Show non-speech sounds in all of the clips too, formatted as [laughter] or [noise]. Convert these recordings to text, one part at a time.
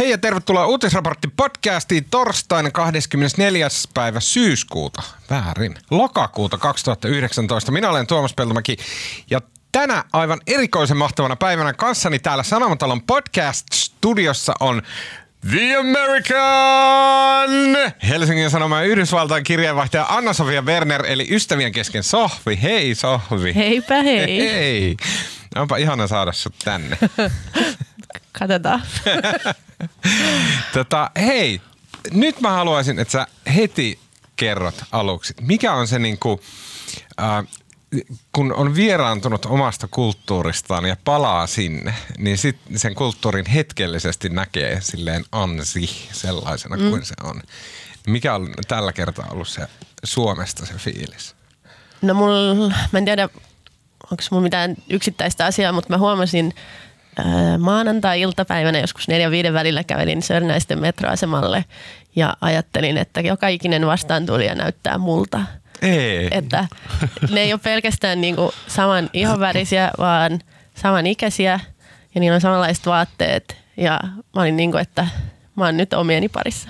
Hei ja tervetuloa Uutisraportti podcastiin torstaina 24. päivä syyskuuta, väärin, lokakuuta 2019. Minä olen Tuomas Peltomäki ja tänä aivan erikoisen mahtavana päivänä kanssani täällä Sanomatalon podcast-studiossa on The American! Helsingin Sanoman Yhdysvaltain kirjeenvaihtaja Anna-Sofia Werner, eli ystävien kesken Sohvi. Hei Sohvi. Heipä hei. Hei. Onpa ihana saada sut tänne. [laughs] Katsotaan. [laughs] [laughs] tota, hei, nyt mä haluaisin, että sä heti kerrot aluksi, mikä on se niinku, äh, kun on vieraantunut omasta kulttuuristaan ja palaa sinne, niin sit sen kulttuurin hetkellisesti näkee silleen ansi sellaisena mm. kuin se on. Mikä on tällä kertaa ollut se Suomesta se fiilis? No mulla, mä en tiedä, onko mulla mitään yksittäistä asiaa, mutta mä huomasin maanantai-iltapäivänä joskus neljän viiden välillä kävelin Sörnäisten metroasemalle ja ajattelin, että joka ikinen vastaantulija näyttää multa. Ei. Että ne ei ole pelkästään niinku saman ihonvärisiä, vaan samanikäisiä ja niillä on samanlaiset vaatteet. Ja mä olin niin kuin, että mä oon nyt omieni parissa.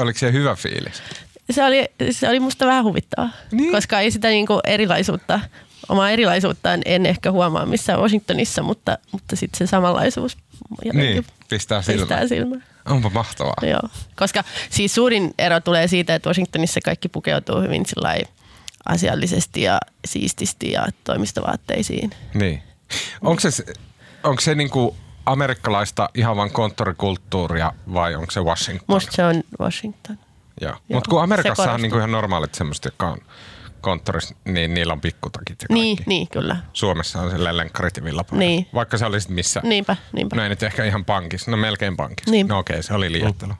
Oliko se hyvä fiilis? Se oli, se oli musta vähän huvittavaa, Niin. koska ei sitä niinku erilaisuutta, omaa erilaisuuttaan en ehkä huomaa missään Washingtonissa, mutta, mutta sitten se samanlaisuus Niin, pistää silmään. pistää silmään. Onpa mahtavaa. Joo. Koska siis suurin ero tulee siitä, että Washingtonissa kaikki pukeutuu hyvin asiallisesti ja siististi ja toimistovaatteisiin. Niin. Onko se, onko se niinku amerikkalaista ihan vain konttorikulttuuria vai onko se Washington? Musta se on Washington. Joo. Joo, Mutta kun Amerikassa on niinku ihan normaalit semmoista, jotka on konttorissa, niin niillä on pikkutakit ja kaikki. Niin, niin, kyllä. Suomessa on silleen lenkkarit ja. Niin. Vaikka se olisi missä. Niinpä, niinpä. No ei nyt ehkä ihan pankissa, no melkein pankissa. Niin. No okei, se oli liettely.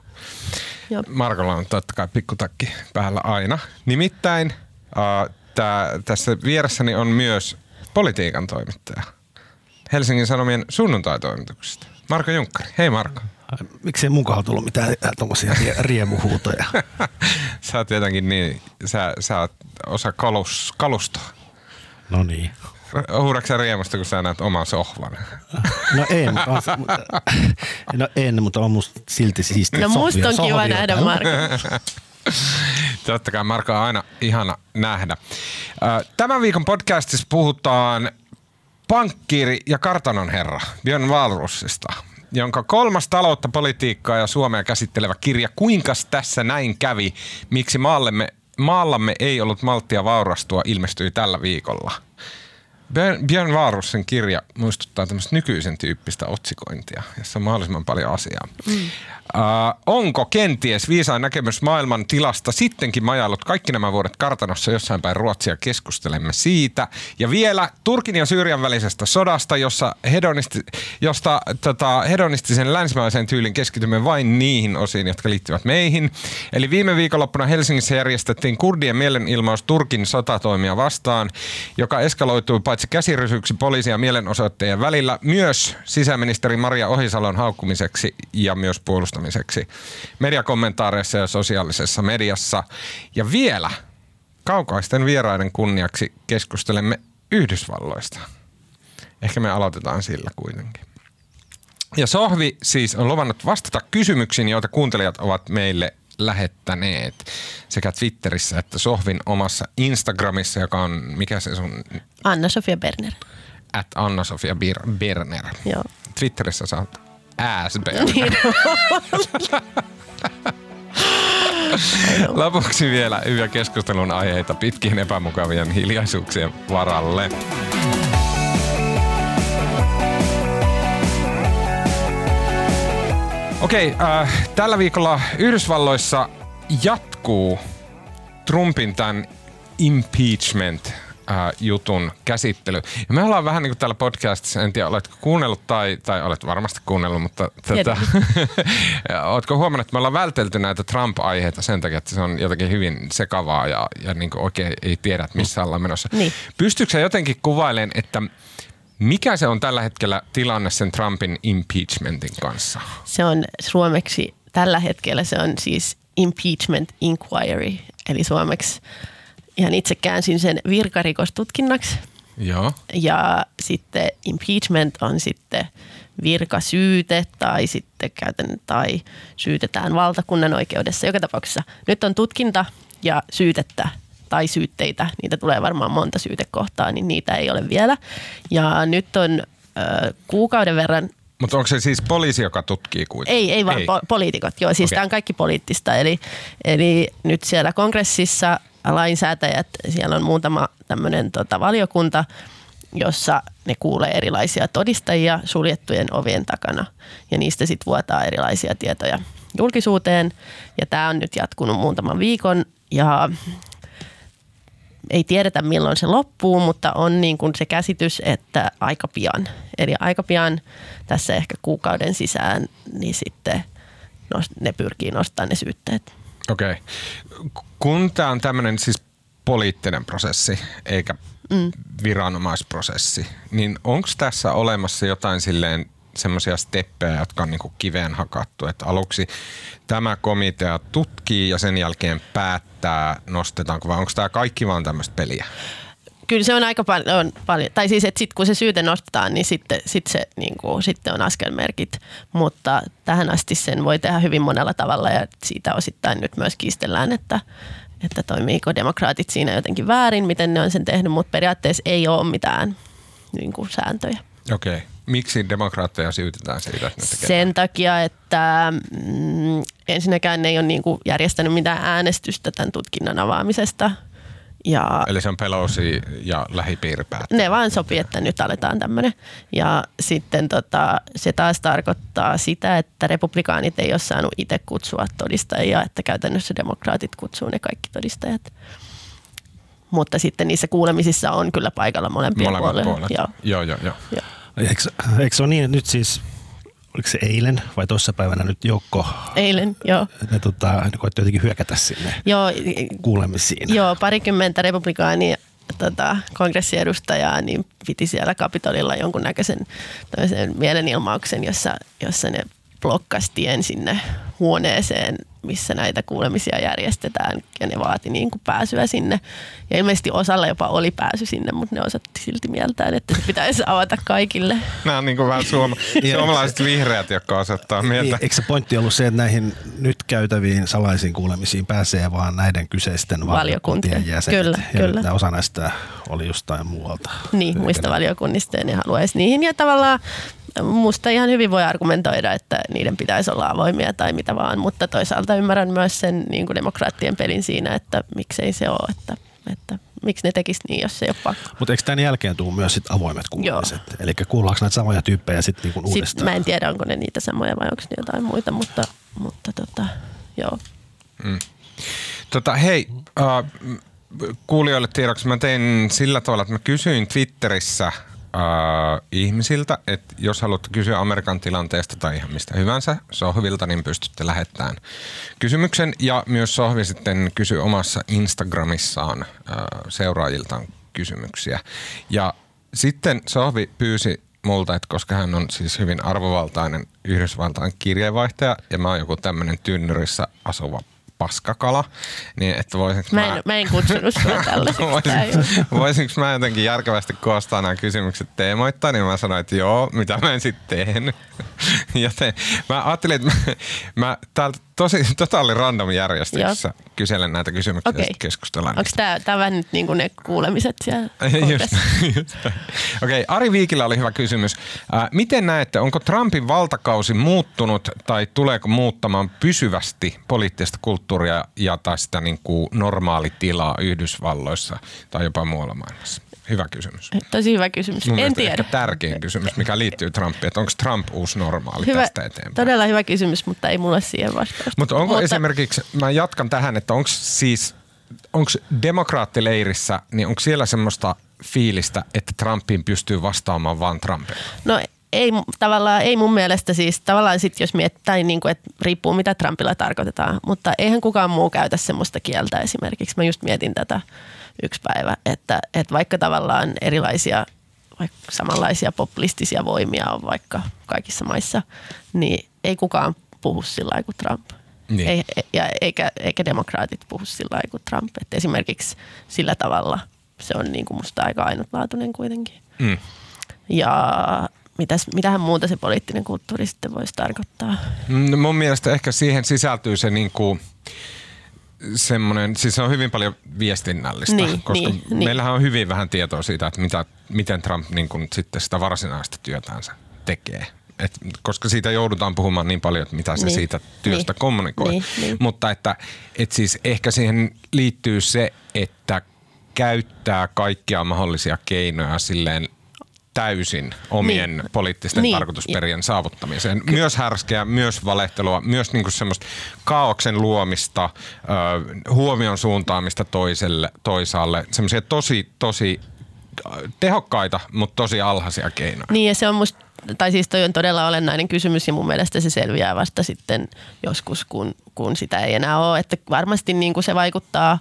Joo. Markolla on totta kai pikkutakki päällä aina. Nimittäin äh, tää, tässä vieressäni on myös politiikan toimittaja. Helsingin Sanomien sunnuntaitoimituksesta. Marko Junkkari. Hei Marko. Miksei mukaan tullut mitään tuommoisia rie- riemuhuutoja? [laughs] Sä oot jotenkin niin, sä, sä oot osa kalus, kalustoa. No niin. Huudaksä sä riemusta, kun sä näet oman sohvan? No en, mutta, mutta, no en, mutta on musta silti siistiä. No musta sohvia- on kiva sohvia nähdä. Marko. [laughs] Totta kai Marko on aina ihana nähdä. Tämän viikon podcastissa puhutaan pankkiiri ja kartanon herra Björn Wahlroosista, jonka kolmas taloutta, politiikkaa ja Suomea käsittelevä kirja Kuinkas tässä näin kävi, miksi maallemme, maallamme ei ollut malttia vaurastua ilmestyi tällä viikolla. Björn- Wahlroosin kirja muistuttaa tämmöistä nykyisen tyyppistä otsikointia, jossa on mahdollisimman paljon asiaa. Mm. Uh, onko kenties viisaan näkemys maailman tilasta sittenkin majallut kaikki nämä vuodet kartanossa jossain päin Ruotsia keskustelemme siitä. Ja vielä Turkin ja Syyrian välisestä sodasta, jossa hedonisti, josta tota, hedonistisen länsimaisen tyylin keskitymme vain niihin osiin, jotka liittyvät meihin. Eli viime viikonloppuna Helsingissä järjestettiin kurdien mielenilmaus Turkin sotatoimia vastaan, joka eskaloitui paitsi käsirysyksi poliisia ja mielenosoittajien välillä, myös sisäministeri Maria Ohisalon haukkumiseksi ja myös puolustamiseksi mediakommentaareissa ja sosiaalisessa mediassa. Ja vielä kaukaisten vieraiden kunniaksi keskustelemme Yhdysvalloista. Ehkä me aloitetaan sillä kuitenkin. Ja Sohvi siis on luvannut vastata kysymyksiin, joita kuuntelijat ovat meille lähettäneet sekä Twitterissä että Sohvin omassa Instagramissa, joka on, mikä se sun, Anna-Sofia Berner. at Anna-Sofia Bir- Berner. Joo. Twitterissä sä Berner. Niin [laughs] Lopuksi vielä hyviä keskustelun aiheita pitkien epämukavien hiljaisuuksien varalle. Okei, äh, tällä viikolla Yhdysvalloissa jatkuu Trumpin tämän impeachment äh, jutun käsittely. Ja me ollaan vähän niin kuin täällä podcastissa, en tiedä oletko kuunnellut tai, tai olet varmasti kuunnellut, mutta tätä, [laughs] oletko huomannut, että me ollaan vältelty näitä Trump-aiheita sen takia, että se on jotenkin hyvin sekavaa ja, ja niin kuin oikein ei tiedä, että missä ollaan menossa. Niin. Pystyykö jotenkin kuvailemaan, että mikä se on tällä hetkellä tilanne sen Trumpin impeachmentin kanssa? Se on suomeksi, tällä hetkellä se on siis impeachment inquiry, eli suomeksi ihan itse käänsin sen virkarikostutkinnaksi. Joo. Ja sitten impeachment on sitten virkasyyte tai sitten käytän, tai syytetään valtakunnan oikeudessa. Joka tapauksessa nyt on tutkinta ja syytettä tai syytteitä, niitä tulee varmaan monta syytekohtaa, niin niitä ei ole vielä. Ja nyt on ö, kuukauden verran Mutta onko se siis poliisi, joka tutkii kuitenkin? ei, ei vaan Ei. Po- poliitikot. Joo, siis Okei. tämä on kaikki poliittista. Eli, eli nyt siellä kongressissa lainsäätäjät, siellä on muutama tämmöinen tota, valiokunta, jossa ne kuulee erilaisia todistajia suljettujen ovien takana. Ja niistä sitten vuotaa erilaisia tietoja julkisuuteen. Ja tämä on nyt jatkunut muutaman viikon ja ei tiedetä milloin se loppuu, mutta on niin kuin se käsitys, että aika pian. Eli aika pian tässä ehkä kuukauden sisään, niin sitten ne pyrkii nostamaan ne syytteet. Okei. Okay. Kun tämä on tämmöinen siis poliittinen prosessi eikä mm. viranomaisprosessi, niin onko tässä olemassa jotain silleen semmoisia steppejä, jotka on niinku kiveen hakattu, että aluksi tämä komitea tutkii ja sen jälkeen päättää, nostetaanko vai onko tämä kaikki vaan tämmöistä peliä? Kyllä se on aika paljon, on paljon. tai siis että sitten kun se syyte nostetaan, niin sitten, sit se, niin kuin, sitten on askelmerkit. Mutta tähän asti sen voi tehdä hyvin monella tavalla ja siitä osittain nyt myös kiistellään, että, että toimiiko demokraatit siinä jotenkin väärin, miten ne on sen tehnyt, mutta periaatteessa ei ole mitään niin kuin, sääntöjä. Okei. Okay. Miksi demokraatteja syytetään siitä, että? Sen takia, että mm, ensinnäkään ne ei ole niin kuin, järjestänyt mitään äänestystä tämän tutkinnan avaamisesta. Ja Eli se on Pelosi ja lähipiiri päättää. ne vaan sopii, että nyt aletaan tämmöinen. Ja sitten tota, se taas tarkoittaa sitä, että republikaanit ei ole saanut itse kutsua todistajia, että käytännössä demokraatit kutsuu ne kaikki todistajat. Mutta sitten niissä kuulemisissa on kyllä paikalla Molemmat puolella. Joo, joo, joo. joo. Eikö, eikö se ole niin, että nyt siis, oliko se eilen vai toissapäivänä nyt joukko, Eilen, joo. ne, tota, ne koitti jotenkin hyökätä sinne Joo, kuulemisiin. Joo, parikymmentä republikaania tota, kongressiedustajaa niin piti siellä Kapitolilla jonkunnäköisen mielenilmauksen, jossa, jossa ne blokkasi tien sinne huoneeseen, missä näitä kuulemisia järjestetään ja ne vaati niin kuin pääsyä sinne. Ja ilmeisesti osalla jopa oli pääsy sinne, mutta ne osoitti silti mieltään, että se pitäisi avata kaikille. Nämä on niin kuin vähän suoma- [laughs] suomalaiset vihreät, jotka osoittaa mieltä. Niin, eikö se pointti ollut se, että näihin nyt käytäviin salaisiin kuulemisiin pääsee vaan näiden kyseisten valiokuntien Valiokuntien. jäsenet? Kyllä, ja kyllä. Nyt osa näistä oli jostain muualta. Niin, muista valiokunnista ja ne haluaisi niihin. Ja tavallaan musta ihan hyvin voi argumentoida, että niiden pitäisi olla avoimia tai mitä vaan, mutta toisaalta ymmärrän myös sen niin kuin demokraattien pelin siinä, että miksei se ole, että, että miksi ne tekisi niin, jos se ei ole pakko. Mutta eikö tämän jälkeen tule myös sit avoimet kuulemiset? Eli kuullaanko näitä samoja tyyppejä sitten niinku Sitten uudestaan? mä en tiedä, onko ne niitä samoja vai onko ne jotain muita, mutta, mutta tota, joo. Tota, hei, äh, kuulijoille tiedoksi mä tein sillä tavalla, että mä kysyin Twitterissä äh, ihmisiltä, että jos haluatte kysyä Amerikan tilanteesta tai ihan mistä hyvänsä Sohvilta, niin pystytte lähettämään kysymyksen. Ja myös Sohvi sitten kysyi omassa Instagramissaan äh, seuraajiltaan kysymyksiä. Ja sitten Sohvi pyysi multa, että koska hän on siis hyvin arvovaltainen Yhdysvaltain kirjeenvaihtaja ja mä oon joku tämmöinen tynnyrissä asuva paskakala, niin että voisinko Mä en, mä en kutsunut sua [laughs] tällaiseksi. Voisinko, voisinko mä jotenkin järkevästi koostaa nämä kysymykset teemoittaa, niin mä sanoin, että joo, mitä mä en sitten tehnyt. [laughs] Joten mä ajattelin, että mä, mä täältä tosi [laughs] totaali random järjestyksessä kyselen näitä kysymyksiä Okei. ja keskustellaan. Onko tämä, tämä vähän nyt niin kuin ne kuulemiset siellä? [laughs] Just, just. Okei, Ari Viikillä oli hyvä kysymys. Äh, miten näette, onko Trumpin valtakausi muuttunut tai tuleeko muuttamaan pysyvästi poliittista kulttuuria ja tai sitä niin kuin normaalitilaa Yhdysvalloissa tai jopa muualla maailmassa? Hyvä kysymys. Tosi hyvä kysymys. Mun en tiedä. Tärkein kysymys, mikä liittyy Trumpiin, että onko Trump uusi normaali Hyvä, tästä eteenpäin. todella hyvä kysymys, mutta ei mulla siihen vastausta. Mutta onko mutta, esimerkiksi, mä jatkan tähän, että onko siis, onko demokraattileirissä, niin onko siellä semmoista fiilistä, että Trumpiin pystyy vastaamaan vaan Trumpilla? No ei tavallaan, ei mun mielestä siis, tavallaan sit jos mietitään, niin kuin, että riippuu mitä Trumpilla tarkoitetaan, mutta eihän kukaan muu käytä semmoista kieltä esimerkiksi. Mä just mietin tätä yksi päivä, että, että vaikka tavallaan erilaisia, vaikka samanlaisia populistisia voimia on vaikka kaikissa maissa, niin ei kukaan puhu sillä lailla kuin Trump. Niin. Ei, ja eikä, eikä demokraatit puhu sillä lailla kuin Trump. Et esimerkiksi sillä tavalla se on niin kuin musta aika ainutlaatuinen kuitenkin. Mm. Ja mitäs, mitähän muuta se poliittinen kulttuuri sitten voisi tarkoittaa? Mm, Mun mielestä ehkä siihen sisältyy se niinku semmoinen, siis se on hyvin paljon viestinnällistä, Niin, koska niin, niin. meillähän on hyvin vähän tietoa siitä, että mitä, miten Trump niin kuin sitten sitä varsinaista työtänsä tekee. Et, koska siitä joudutaan puhumaan niin paljon, että mitä se Niin, siitä työstä niin, kommunikoi. niin, niin. Mutta että et siis ehkä siihen liittyy se, että käyttää kaikkia mahdollisia keinoja silleen täysin omien Niin. poliittisten Niin. tarkoitusperien saavuttamiseen. Myös härskeä, myös valehtelua, myös niinku semmoista kaauksen luomista, ö, huomion suuntaamista toiselle, toisaalle. Semmoisia tosi, tosi tehokkaita, mutta tosi alhaisia keinoja. Niin ja se on musta, tai siis toi on todella olennainen kysymys ja mun mielestä se selviää vasta sitten joskus, kun, kun sitä ei enää ole. Että varmasti niin kuin se vaikuttaa,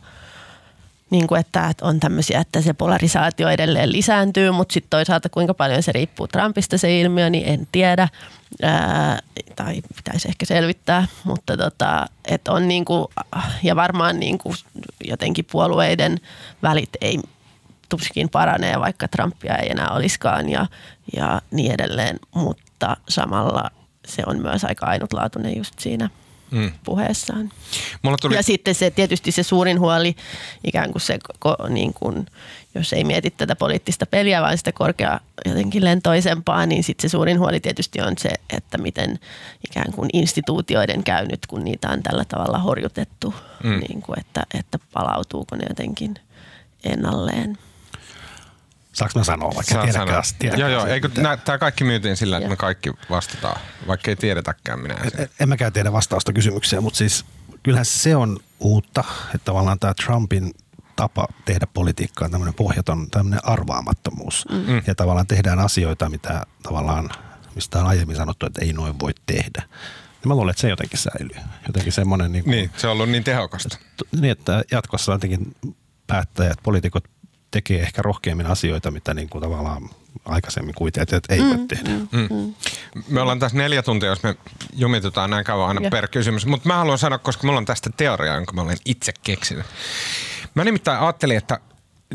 niin kuin että on tämmöisiä, että se polarisaatio edelleen lisääntyy, mutta sitten toisaalta kuinka paljon se riippuu Trumpista se ilmiö, niin en tiedä. Ää, tai pitäisi ehkä selvittää, mutta tota, että on niin kuin, ja varmaan niin kuin jotenkin puolueiden välit ei tuskin paranee, vaikka Trumpia ei enää olisikaan ja, ja niin edelleen, mutta samalla se on myös aika ainutlaatuinen just siinä Mm. puheessaan. Mulla tuli, Ja sitten se tietysti se suurin huoli, ikään kuin se, niin kuin, jos ei mieti tätä poliittista peliä, vaan sitä korkea jotenkin lentoisempaa, niin sitten se suurin huoli tietysti on se, että miten ikään kuin instituutioiden käy nyt, kun niitä on tällä tavalla horjutettu, mm. niin kuin, että, että palautuuko ne jotenkin ennalleen. Saanko mä sanoa vaikka? Saa Tiedätkö, sanoa. tiedätkö Joo, joo. Eikö, että- nää, tää kaikki myytiin sillä, että Joo. me kaikki vastataan, vaikka ei tiedetäkään minä. En- En mäkään tiedä vastausta kysymykseen, mutta siis kyllähän se on uutta, että tavallaan tämä Trumpin tapa tehdä politiikkaa on tämmöinen pohjaton tämmöinen arvaamattomuus. Mm. Ja tavallaan tehdään asioita, mitä tavallaan, mistä on aiemmin sanottu, että ei noin voi tehdä. Ja mä luulen, että se jotenkin säilyy. Jotenkin semmoinen, niin, kuin, Niin, se on ollut niin tehokasta. niin että jatkossa jotenkin päättäjät, poliitikot tekee ehkä rohkeammin asioita, mitä niin kuin tavallaan aikaisemmin kuviteltiin, että ei mm, voi tehdä. Mm. Mm. Me ollaan tässä neljä tuntia, jos me jumitutaan näin kauan aina per kysymys. Mutta mä haluan sanoa, koska mulla on tästä teoria, jonka mä olen itse keksinyt. Mä nimittäin ajattelin, että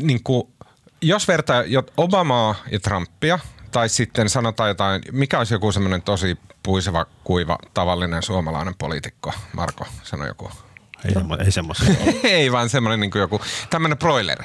niin kuin, jos vertaa Obamaa ja Trumpia, tai sitten sanotaan jotain, mikä olisi joku semmoinen tosi puiseva, kuiva, tavallinen suomalainen poliitikko, Marko, sano joku. Ei, semmo, ei semmoisia. [laughs] Ei vaan semmoinen niin kuin joku, tämmöinen broileri.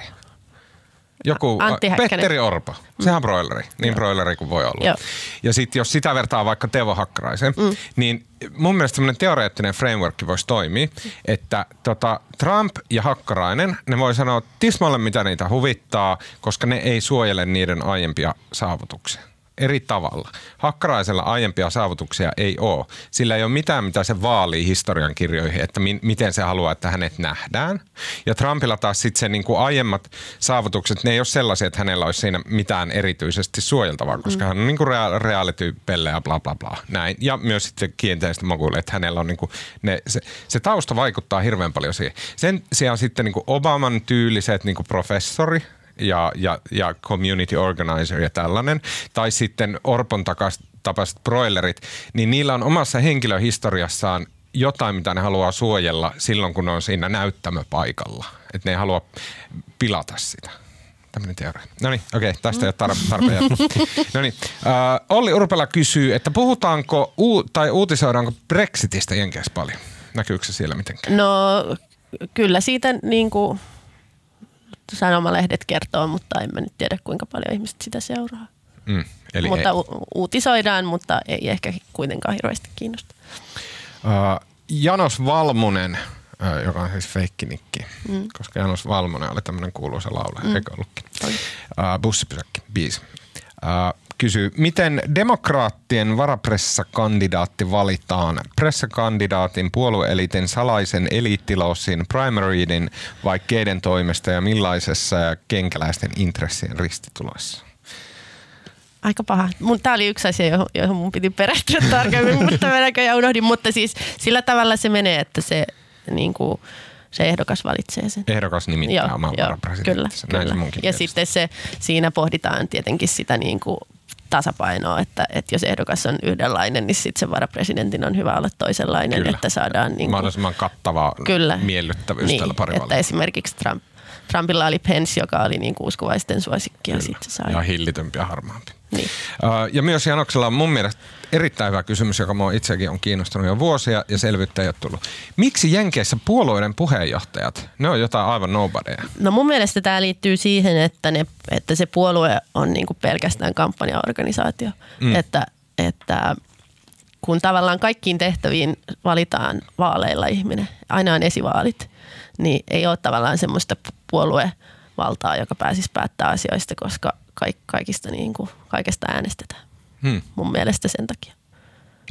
Joku, Antti Häkkänen. Petteri Orpo. Sehän on broileri, niin broileri kuin voi olla. Joo. Ja sitten jos sitä vertaa vaikka Teuvo Hakkaraisen, mm. niin mun mielestä semmoinen teoreettinen framework voisi toimia, että tota, Trump ja Hakkarainen, ne voi sanoa tismalle mitä niitä huvittaa, koska ne ei suojele niiden aiempia saavutuksia eri tavalla. Hakkaraisella aiempia saavutuksia ei ole. Sillä ei ole mitään, mitä se vaalii historian kirjoihin, että mi- miten se haluaa, että hänet nähdään. Ja Trumpilla taas sitten se niin kuin aiemmat saavutukset, ne ei ole sellaisia, että hänellä olisi siinä mitään erityisesti suojeltavaa, koska mm. hän on niin kuin rea- reality-pelle ja bla bla bla. Näin. Ja myös sitten kiinteistä makuille, että hänellä on niin kuin ne, se, se tausta vaikuttaa hirveän paljon siihen. Sen sijaan sitten niin kuin Obaman tyyliset niin kuin professori, ja, ja, ja community organizer ja tällainen, tai sitten Orpon takas, tapaiset broilerit, niin niillä on omassa henkilöhistoriassaan jotain, mitä ne haluaa suojella silloin, kun ne on siinä näyttämöpaikalla. Että ne ei halua pilata sitä. Tämmöinen teoria. No niin, okei, okay, tästä ei ole tar- tarpeen. [laughs] no niin, uh, Olli Urpela kysyy, että puhutaanko uu- tai uutisoidaanko Brexitistä Jenkeissä paljon? Näkyykö se siellä mitenkään? No kyllä siitä niin kuin sanomalehdet kertoo, mutta en mä nyt tiedä kuinka paljon ihmiset sitä seuraa. Mm, eli mutta ei. u- uutisoidaan, mutta ei ehkä kuitenkaan hirveästi kiinnosta. Uh, Janos Valmunen, uh, joka on siis feikkinikki, mm. koska Janos Valmunen oli tämmöinen kuuluisa laulaja, mm. eikö ollutkin? Uh, bussipysäkki, biisi. Uh, kysyy, miten demokraattien varapressakandidaatti valitaan? Pressakandidaatin, puolueelitin, salaisen eliittilossin, primaryidin vai keiden toimesta ja millaisessa ja kenkäläisten intressien ristituloissa? Aika paha. Mun, tää oli yksi asia, johon, johon mun piti perehtyä tarkemmin, [laughs] mutta mä näköjään unohdin. Mutta siis sillä tavalla se menee, että se, niin kuin, se ehdokas valitsee sen. Ehdokas nimittää oman kyllä, varapresidenttinsä. Näin se kyllä. munkin Ja sitten se, siinä pohditaan tietenkin sitä niin kuin tasapainoa, että, että jos ehdokas on yhdenlainen, niin sitten se varapresidentin on hyvä olla toisenlainen, Kyllä. että saadaan niin kuin, Mahdollisimman kattava Kyllä. miellyttävyys niin, tällä että parivalla. esimerkiksi Trump, Trumpilla oli Pence, joka oli niin kuin uskovaisten suosikki ja sitten se sai. Ja hillitympi ja harmaampi. Niin. Uh, ja myös Janoksella on mun mielestä erittäin hyvä kysymys, joka mua itsekin on kiinnostunut jo vuosia ja selvyyttä ei ole tullut. Miksi Jenkeissä puolueiden puheenjohtajat, ne on jotain aivan nobodyja? No mun mielestä tämä liittyy siihen, että, ne, että se puolue on niinku pelkästään kampanjaorganisaatio. Mm. Että, että kun tavallaan kaikkiin tehtäviin valitaan vaaleilla ihminen, aina on esivaalit, niin ei ole tavallaan semmoista puoluevaltaa, joka pääsisi päättää asioista, koska kaikista, niin kuin, kaikesta äänestetään. Hmm. Mun mielestä sen takia.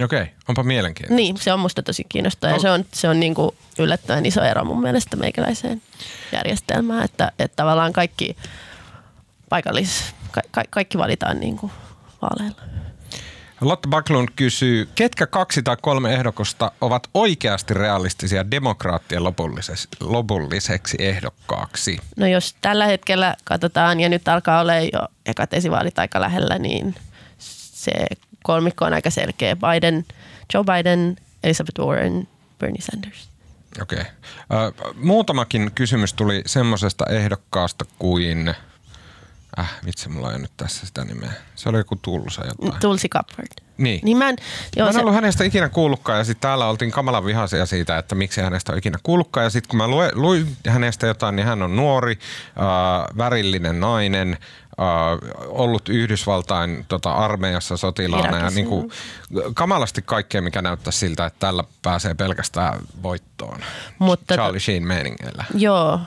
Okei, okay. onpa mielenkiintoista. Niin, se on musta tosi kiinnostavaa no. ja se on, se on niin kuin yllättävän iso ero mun mielestä meikäläiseen järjestelmään, että, että tavallaan kaikki paikallis, ka, kaikki valitaan niin kuin vaaleilla. Lotta Backlund kysyy, ketkä kaksi tai kolme ehdokosta ovat oikeasti realistisia demokraattien lopulliseksi, lopulliseksi ehdokkaaksi? No jos tällä hetkellä katsotaan, ja nyt alkaa olla jo ekat esivaalit aika lähellä, niin se kolmikko on aika selkeä. Biden, Joe Biden, Elizabeth Warren, Bernie Sanders. Okei. Okay. Muutamakin kysymys tuli semmoisesta ehdokkaasta kuin – Äh, vitsi, mulla ei nyt tässä sitä nimeä. Se oli joku Tulsa jotain. Tulsi Cupford. Niin. niin mä en, joo, mä en se... ollut hänestä ikinä kuullutkaan ja sitten täällä oltiin kamalan vihaisia siitä, että miksi hänestä on ikinä kuullutkaan. Ja sitten kun mä lue, luin hänestä jotain, niin hän on nuori, äh, värillinen nainen, äh, ollut Yhdysvaltain tota, armeijassa sotilaana Irakissa, ja niin kuin, kamalasti kaikkea, mikä näyttää siltä, että tällä pääsee pelkästään voittoon. Mutta Charlie Sheen meiningeillä. Joo,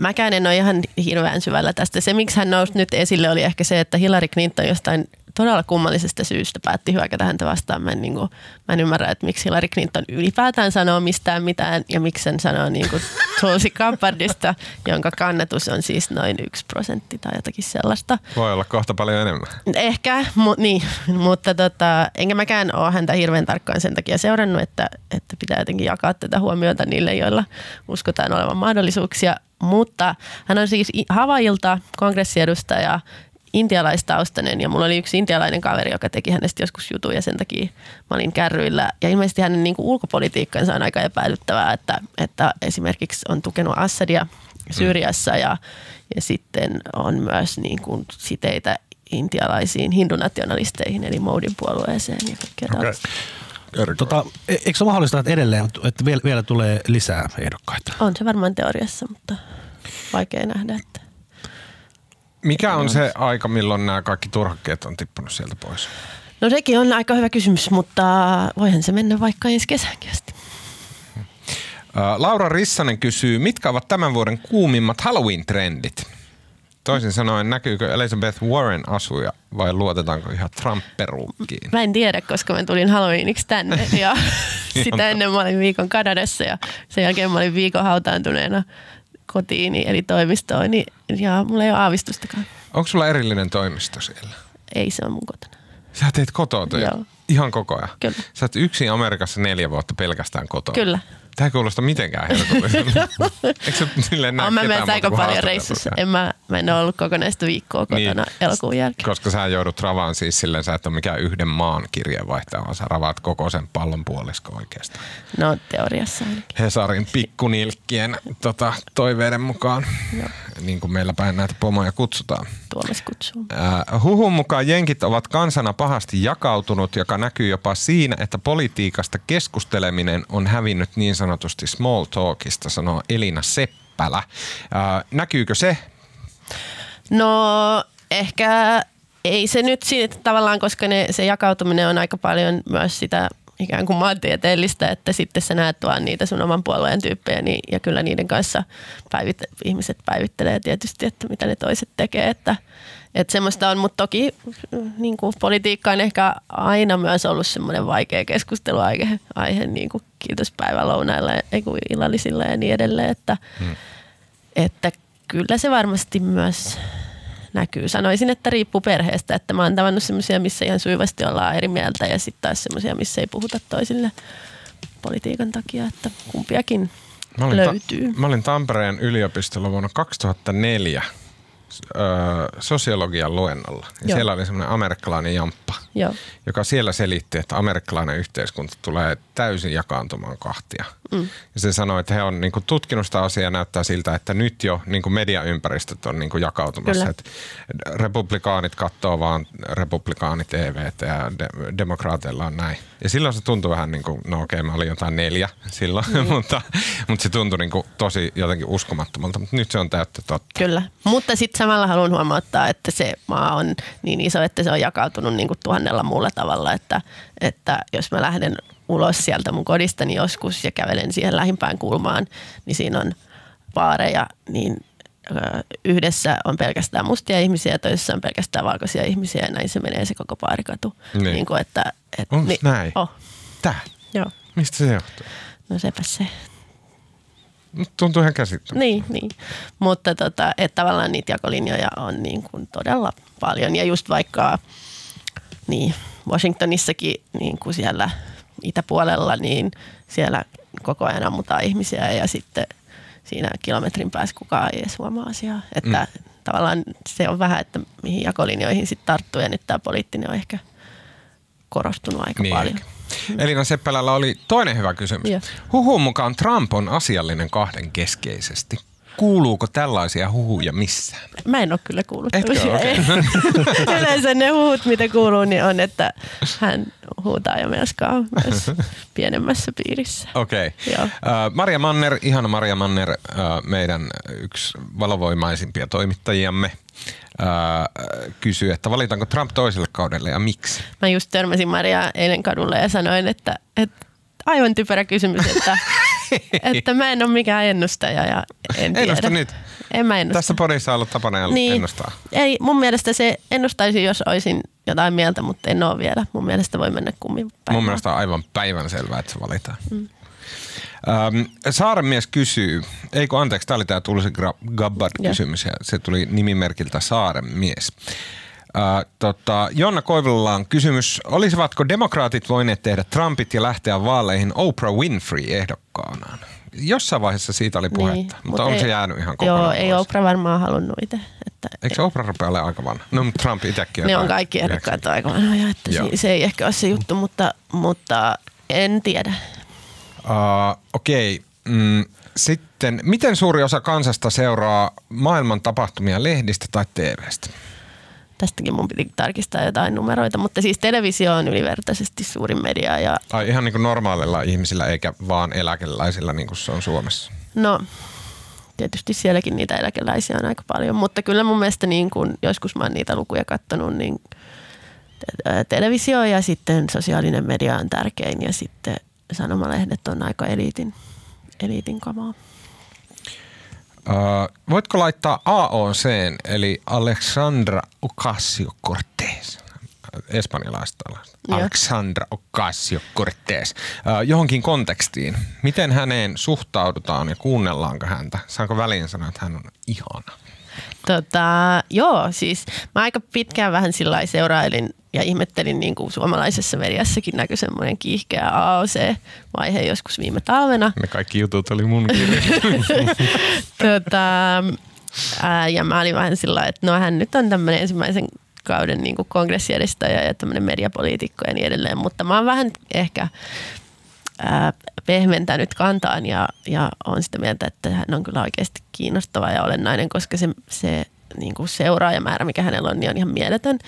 mäkään en ole ihan hirveän syvällä tästä. Se, miksi hän nousi nyt esille, oli ehkä se, että Hillary Clinton jostain todella kummallisesta syystä päätti hyökätä häntä vastaan. Mä en, niin kuin, mä en ymmärrä, että miksi Hillary Clinton ylipäätään sanoo mistään mitään ja miksi sen sanoo niin kuin [laughs] Tulsi Gabbardista, jonka kannatus on siis noin yksi prosentti tai jotakin sellaista. Voi olla kohta paljon enemmän. Ehkä, mu, niin, mutta tota, enkä mäkään ole häntä hirveän tarkkaan sen takia seurannut, että, että pitää jotenkin jakaa tätä huomiota niille, joilla uskotaan olevan mahdollisuuksia. Mutta hän on siis Havailta kongressiedustaja, intialaistaustainen ja mulla oli yksi intialainen kaveri, joka teki hänestä joskus jutun ja sen takia mä olin kärryillä. Ja ilmeisesti hänen niin kuin ulkopolitiikkansa on aika epäilyttävää, että, että esimerkiksi on tukenut Assadia Syyriassa ja, ja sitten on myös niin kuin siteitä intialaisiin hindunationalisteihin eli Modin puolueeseen ja kaikkea okay. Tota, e- eikö se ole mahdollista, että edelleen että vielä, vielä tulee lisää ehdokkaita? On se varmaan teoriassa, mutta vaikea nähdä. Että mikä on se aika, milloin nämä kaikki turhakkeet on tippunut sieltä pois? No sekin on aika hyvä kysymys, mutta voihan se mennä vaikka ensi kesänkin asti. Laura Rissanen kysyy, mitkä ovat tämän vuoden kuumimmat Halloween-trendit? Toisin sanoen, näkyykö Elizabeth Warren asuja vai luotetaanko ihan Trump-peruukkiin? Mä en tiedä, koska mä tulin Halloweeniksi tänne [laughs] ja sitä ennen mä olin viikon Kanadassa ja sen jälkeen mä olin viikon hautaantuneena kotiini eli toimistoon, niin ja mulla ei ole aavistustakaan. Onko sulla erillinen toimisto siellä? Ei, se on mun kotona. Sä teet kotoa. Ihan koko ajan? Kyllä. Sä oot yksin Amerikassa neljä vuotta pelkästään kotona? Kyllä. Tämä ei kuulosta mitenkään herkulliselta. [laughs] Eikö se silleen näe Mä menen aika paljon reissussa. En mä, mä en ole ollut kokonaista viikkoa kotona niin, elokuun jälkeen. Koska sä joudut ravaan siis silleen, sä et ole mikään yhden maan kirjeenvaihtaja, vaan sä ravaat koko sen pallon puolisko oikeastaan. No teoriassa ainakin. Hesarin pikkunilkkien tota, toiveiden mukaan, Joo. niin kuin meillä päin näitä pomoja kutsutaan. Tuomas kutsuu. Äh, huhun mukaan jenkit ovat kansana pahasti jakautunut, joka näkyy jopa siinä, että politiikasta keskusteleminen on hävinnyt niin sanotusti small talkista, sanoo Elina Seppälä. Ää, näkyykö se? No ehkä ei se nyt siitä tavallaan, koska ne, se jakautuminen on aika paljon myös sitä ikään kuin maantieteellistä, että sitten sä näet vaan niitä sun oman puolueen tyyppejä niin, ja kyllä niiden kanssa päivit, ihmiset päivittelee tietysti, että mitä ne toiset tekee, että, että semmoista on, mutta toki niin kuin politiikka on ehkä aina myös ollut semmoinen vaikea keskusteluaihe, aihe, niin kuin kiitos päivälounailla, kun illallisilla ja niin edelleen, että, hmm. että kyllä se varmasti myös näkyy. Sanoisin, että riippuu perheestä, että mä oon tavannut semmoisia, missä ihan suivasti ollaan eri mieltä ja sitten taas semmoisia, missä ei puhuta toisille politiikan takia, että kumpiakin mä olin löytyy. Ta- mä olin Tampereen yliopistolla vuonna 2004 sosiologian luennolla. Ja siellä oli semmoinen amerikkalainen jamppa, Joo. joka siellä selitti, että amerikkalainen yhteiskunta tulee täysin jakaantumaan kahtia. Mm. Ja se sanoi, että he on niin kuin, tutkinut sitä asiaa näyttää siltä, että nyt jo niin kuin mediaympäristöt on niin kuin, jakautumassa. Että republikaanit katsoo vaan republikaanit TVtä ja de- demokraateilla on näin. Ja silloin se tuntui vähän niin kuin, no okei, okay, mä olin jotain neljä silloin, mm. [laughs] mutta, mutta se tuntui niin kuin, tosi jotenkin uskomattomalta. Mutta nyt se on täyttä totta. Kyllä, mutta sitten samalla haluan huomauttaa, että se maa on niin iso, että se on jakautunut niin kuin tuhannella muulla tavalla, että, että jos mä lähden ulos sieltä mun kodistani joskus ja kävelen siihen lähimpään kulmaan, niin siinä on baareja, niin yhdessä on pelkästään mustia ihmisiä ja toisessa on pelkästään valkoisia ihmisiä ja näin se menee se koko baarikatu. Niin. niin kuin, että, että, Onko niin, näin? Oh, Tää? joo. Mistä se johtuu? No sepä se. Tuntuu ihan käsittämättä. Niin, niin. mutta tota, että tavallaan niitä jakolinjoja on niin kuin todella paljon. Ja just vaikka niin, Washingtonissakin niin kuin siellä itäpuolella, niin siellä koko ajan ammutaan ihmisiä ja sitten siinä kilometrin päässä kukaan ei edes huomaa asiaa. Että mm. tavallaan se on vähän, että mihin jakolinjoihin sitten tarttuu ja nyt tämä poliittinen on ehkä korostunut aika Niin paljon. ehkä. Elina Seppälällä oli toinen hyvä kysymys. Joo. Huhun mukaan Trump on asiallinen kahden keskeisesti. Kuuluuko tällaisia huhuja missään? Mä en ole kyllä kuullut Etkö? Ei. [laughs] Yleensä ne huhut, mitä kuuluu, niin on, että hän huutaa ja melskaa myös pienemmässä piirissä. Okei. Okay. Joo. Maria Manner, ihana Maria Manner, äh, meidän yksi valovoimaisimpia toimittajiamme, kysyy, että valitaanko Trump toiselle kaudelle ja miksi? Mä just törmäsin Maria eilen kadulla ja sanoin, että, että aivan typerä kysymys, että, [laughs] [laughs] että mä en ole mikään ennustaja ja en tiedä. Ennusta nyt. En mä ennusta. Tässä podissa on ollut tapana niin. ennustaa. Ei, mun mielestä se ennustaisi, jos olisin jotain mieltä, mutta en ole vielä. Mun mielestä voi mennä kummin päin. Mun mielestä on aivan päivän selvää, että se valitaan. Mm. Ähm, Saarenmies kysyy, eikö anteeksi, tämä oli tämä Tulsi Gabbard-kysymys ja se tuli nimimerkiltä Saarenmies. Äh, tota, Jonna Koivulla on kysymys, olisivatko demokraatit voineet tehdä Trumpit ja lähteä vaaleihin Oprah Winfrey ehdokkaanaan? Jossain vaiheessa siitä oli puhetta, niin, mutta on ei, se jäänyt ihan kokonaan Joo, ei pois. Oprah varmaan halunnut itse. Että Eikö Oprah rupea olemaan aika vanha? No, mutta Trump itsekin. ne on kaikki ehdokkaat aika vanhoja, että Joo. se, se ei ehkä ole se juttu, mutta, mutta en tiedä. Uh, Okei. Okay. Mm, sitten, miten suuri osa kansasta seuraa maailman tapahtumia lehdistä tai TVstä? Tästäkin mun piti tarkistaa jotain numeroita, mutta siis televisio on ylivertaisesti suurin media ja Ai ihan niin kuin normaalilla ihmisillä eikä vaan eläkeläisillä niin kuin se on Suomessa. no tietysti sielläkin niitä eläkeläisiä on aika paljon, mutta kyllä mun mielestä niin kun joskus mä oon niitä lukuja katsonut, niin televisio ja sitten sosiaalinen media on tärkein ja sitten sanomalehdet on aika eliitin, eliitin kamaa. Uh, voitko laittaa AOC, eli Alexandra Ocasio-Cortez, espanjalaista. Alexandra Ocasio-Cortez, uh, johonkin kontekstiin. Miten häneen suhtaudutaan ja kuunnellaanko häntä? Saanko väliin sanoa, että hän on ihana? Tota, joo, siis mä aika pitkään vähän sillä seurailin ja ihmettelin niin kuin suomalaisessa mediassakin näkyi semmoinen kiihkeä AOC-vaihe joskus viime talvena. Ne kaikki jutut oli mun [laughs] tota, ää, ja mä olin vähän sillä että no hän nyt on tämmöinen ensimmäisen kauden niin kuin kongressijärjestäjä ja tämmöinen mediapoliitikko ja niin edelleen, mutta mä oon vähän ehkä ää, pehmentänyt kantaan ja, ja on sitä mieltä, että hän on kyllä oikeasti kiinnostava ja olennainen, koska se, se niin kuin seuraajamäärä, mikä hänellä on, niin on ihan mieletön.